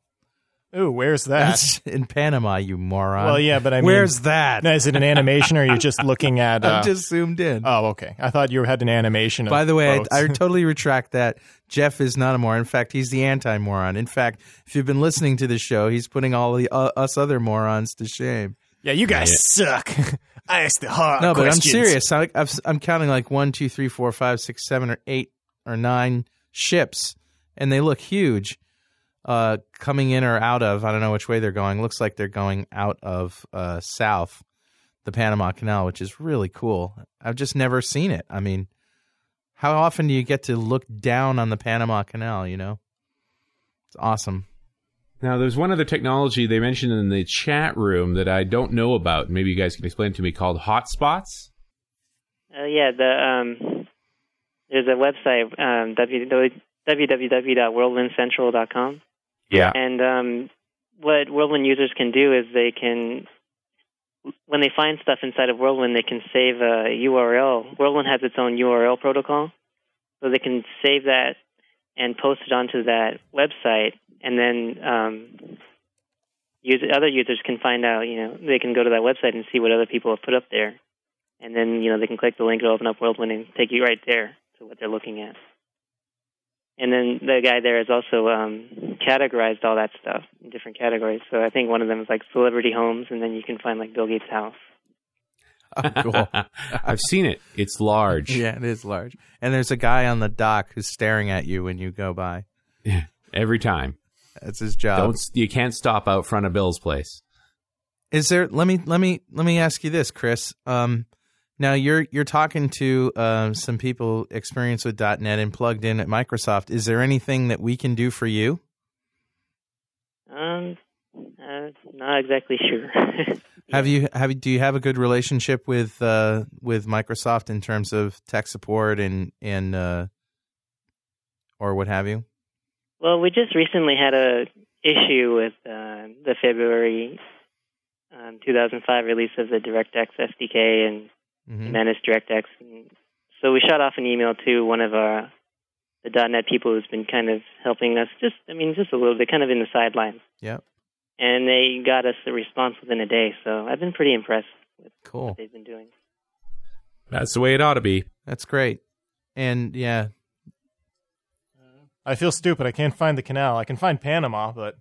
[SPEAKER 1] Ooh, where's that?
[SPEAKER 2] That's in Panama, you moron.
[SPEAKER 1] well, yeah, but I mean,
[SPEAKER 2] where's that?
[SPEAKER 1] Now, is it an animation or are you just looking at? Uh,
[SPEAKER 2] I'm just zoomed in.
[SPEAKER 1] Oh, okay. I thought you had an animation. Of
[SPEAKER 2] By the way. I, I totally retract that. Geoff is not a moron. In fact, he's the anti-moron. In fact, if you've been listening to the show, he's putting all the uh, us other morons to shame.
[SPEAKER 1] yeah, you guys suck. I asked the hard
[SPEAKER 2] no, but I'm serious. I, I've, I'm counting like one, two, three, four, five, six, seven, or eight or nine ships, and they look huge. Uh, coming in or out of, I don't know which way they're going. Looks like they're going out of uh, south, the Panama Canal, which is really cool. I've just never seen it. I mean, how often do you get to look down on the Panama Canal? You know, it's awesome.
[SPEAKER 3] Now, there's one other technology they mentioned in the chat room that I don't know about. Maybe you guys can explain it to me called hotspots.
[SPEAKER 5] Uh, yeah, the um, there's a website um, www.worldwindcentral.com.
[SPEAKER 3] Yeah.
[SPEAKER 5] And um, what World Wind users can do is they can, when they find stuff inside of World Wind, they can save a URL. World Wind has its own URL protocol, so they can save that and post it onto that website, and then um, use, other users can find out. You know, they can go to that website and see what other people have put up there, and then you know they can click the link to open up World Wind and take you right there to what they're looking at. And then the guy there has also um, categorized all that stuff in different categories. So I think one of them is like celebrity homes, and then you can find like Bill Gates' house.
[SPEAKER 2] Oh, cool.
[SPEAKER 3] I've seen it. It's large.
[SPEAKER 2] yeah, it is large. And there's a guy on the dock who's staring at you when you go by.
[SPEAKER 3] Yeah, Every time.
[SPEAKER 2] That's his job.
[SPEAKER 3] Don't you can't stop out front of Bill's place.
[SPEAKER 2] Is there? Let me let me let me ask you this, Chris. Um, now you're you're talking to um, some people experienced with .NET and plugged in at Microsoft. Is there anything that we can do for you?
[SPEAKER 5] Um, uh, not exactly sure.
[SPEAKER 2] Have you have you- do you have a good relationship with uh, with Microsoft in terms of tech support and and uh, or what have you?
[SPEAKER 5] Well, we just recently had a issue with uh, the February um, 2005 release of the DirectX SDK and
[SPEAKER 2] Mhm.
[SPEAKER 5] Managed DirectX. And so we shot off an email to one of our the .NET people who's been kind of helping us. Just I mean, just a little bit, kind of in the sidelines.
[SPEAKER 2] Yep.
[SPEAKER 5] And they got us a response within a day. So I've been pretty impressed with
[SPEAKER 2] Cool.
[SPEAKER 5] what they've been doing.
[SPEAKER 3] That's the way it ought to be.
[SPEAKER 2] That's great. And yeah,
[SPEAKER 1] I feel stupid. I can't find the canal. I can find Panama, but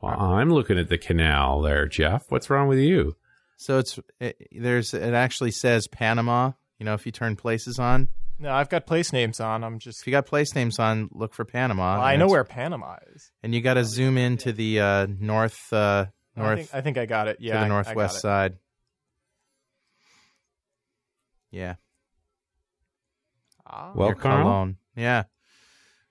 [SPEAKER 3] Well, I'm looking at the canal there, Geoff. What's wrong with you?
[SPEAKER 2] so it's it, there's it actually says Panama. You know, if you turn places on,
[SPEAKER 1] no, I've got place names on. I'm just.
[SPEAKER 2] if you got place names on, look for Panama.
[SPEAKER 1] Well, I know where Panama is.
[SPEAKER 2] and you got to zoom into the uh, north uh,
[SPEAKER 1] I
[SPEAKER 2] north
[SPEAKER 1] think, I think I got it. Yeah,
[SPEAKER 2] to the
[SPEAKER 1] I
[SPEAKER 2] northwest
[SPEAKER 1] got it.
[SPEAKER 2] side. Yeah,
[SPEAKER 1] Ah.
[SPEAKER 3] Well,
[SPEAKER 2] near
[SPEAKER 3] Carl,
[SPEAKER 2] Cologne. Yeah,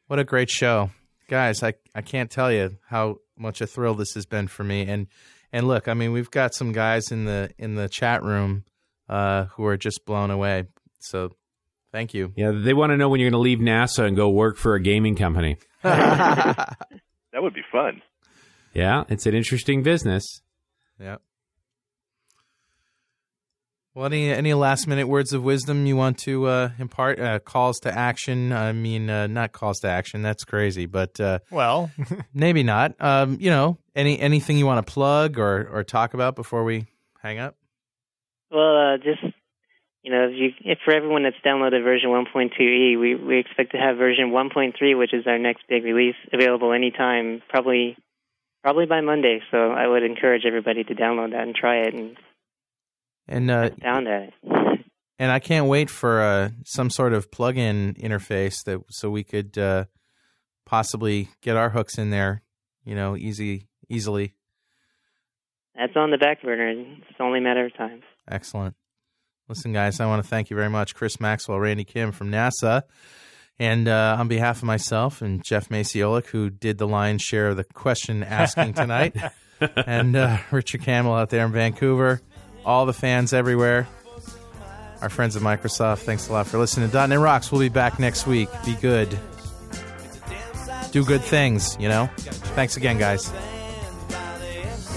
[SPEAKER 2] what a great show, guys! I I can't tell you how much a thrill this has been for me. And and look, I mean, we've got some guys in the in the chat room uh, who are just blown away. So, thank you.
[SPEAKER 3] yeah, they want to know when you're going to leave NASA and go work for a gaming company.
[SPEAKER 4] That would be fun.
[SPEAKER 3] Yeah, it's an interesting business.
[SPEAKER 2] Yep. Well, any any last minute words of wisdom you want to uh, impart? Uh, calls to action. I mean, uh, not calls to action. That's crazy, but uh,
[SPEAKER 1] Well,
[SPEAKER 2] maybe not. Um, you know, any anything you want to plug or or talk about before we hang up?
[SPEAKER 5] Well, uh, just you know, if you if for everyone that's downloaded version 1.2e, we we expect to have version 1.3, which is our next big release, available anytime, probably probably by Monday. So I would encourage everybody to download that and try it and
[SPEAKER 2] And uh,
[SPEAKER 5] sound at it.
[SPEAKER 2] and I can't wait for uh, some sort of plug-in interface that so we could uh, possibly get our hooks in there. You know, easy easily.
[SPEAKER 5] That's on the back burner. It's only a matter of time.
[SPEAKER 2] Excellent. Listen, guys, I want to thank you very much, Chris Maxwell, Randy Kim from NASA. And uh, on behalf of myself and Geoff Maciolek, who did the lion's share of the question asking tonight, and uh, Richard Campbell out there in Vancouver, all the fans everywhere, our friends at Microsoft, thanks a lot for listening to .NET Rocks. We'll be back next week. Be good. Do good things, you know? Thanks again, guys.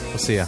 [SPEAKER 2] We'll see ya.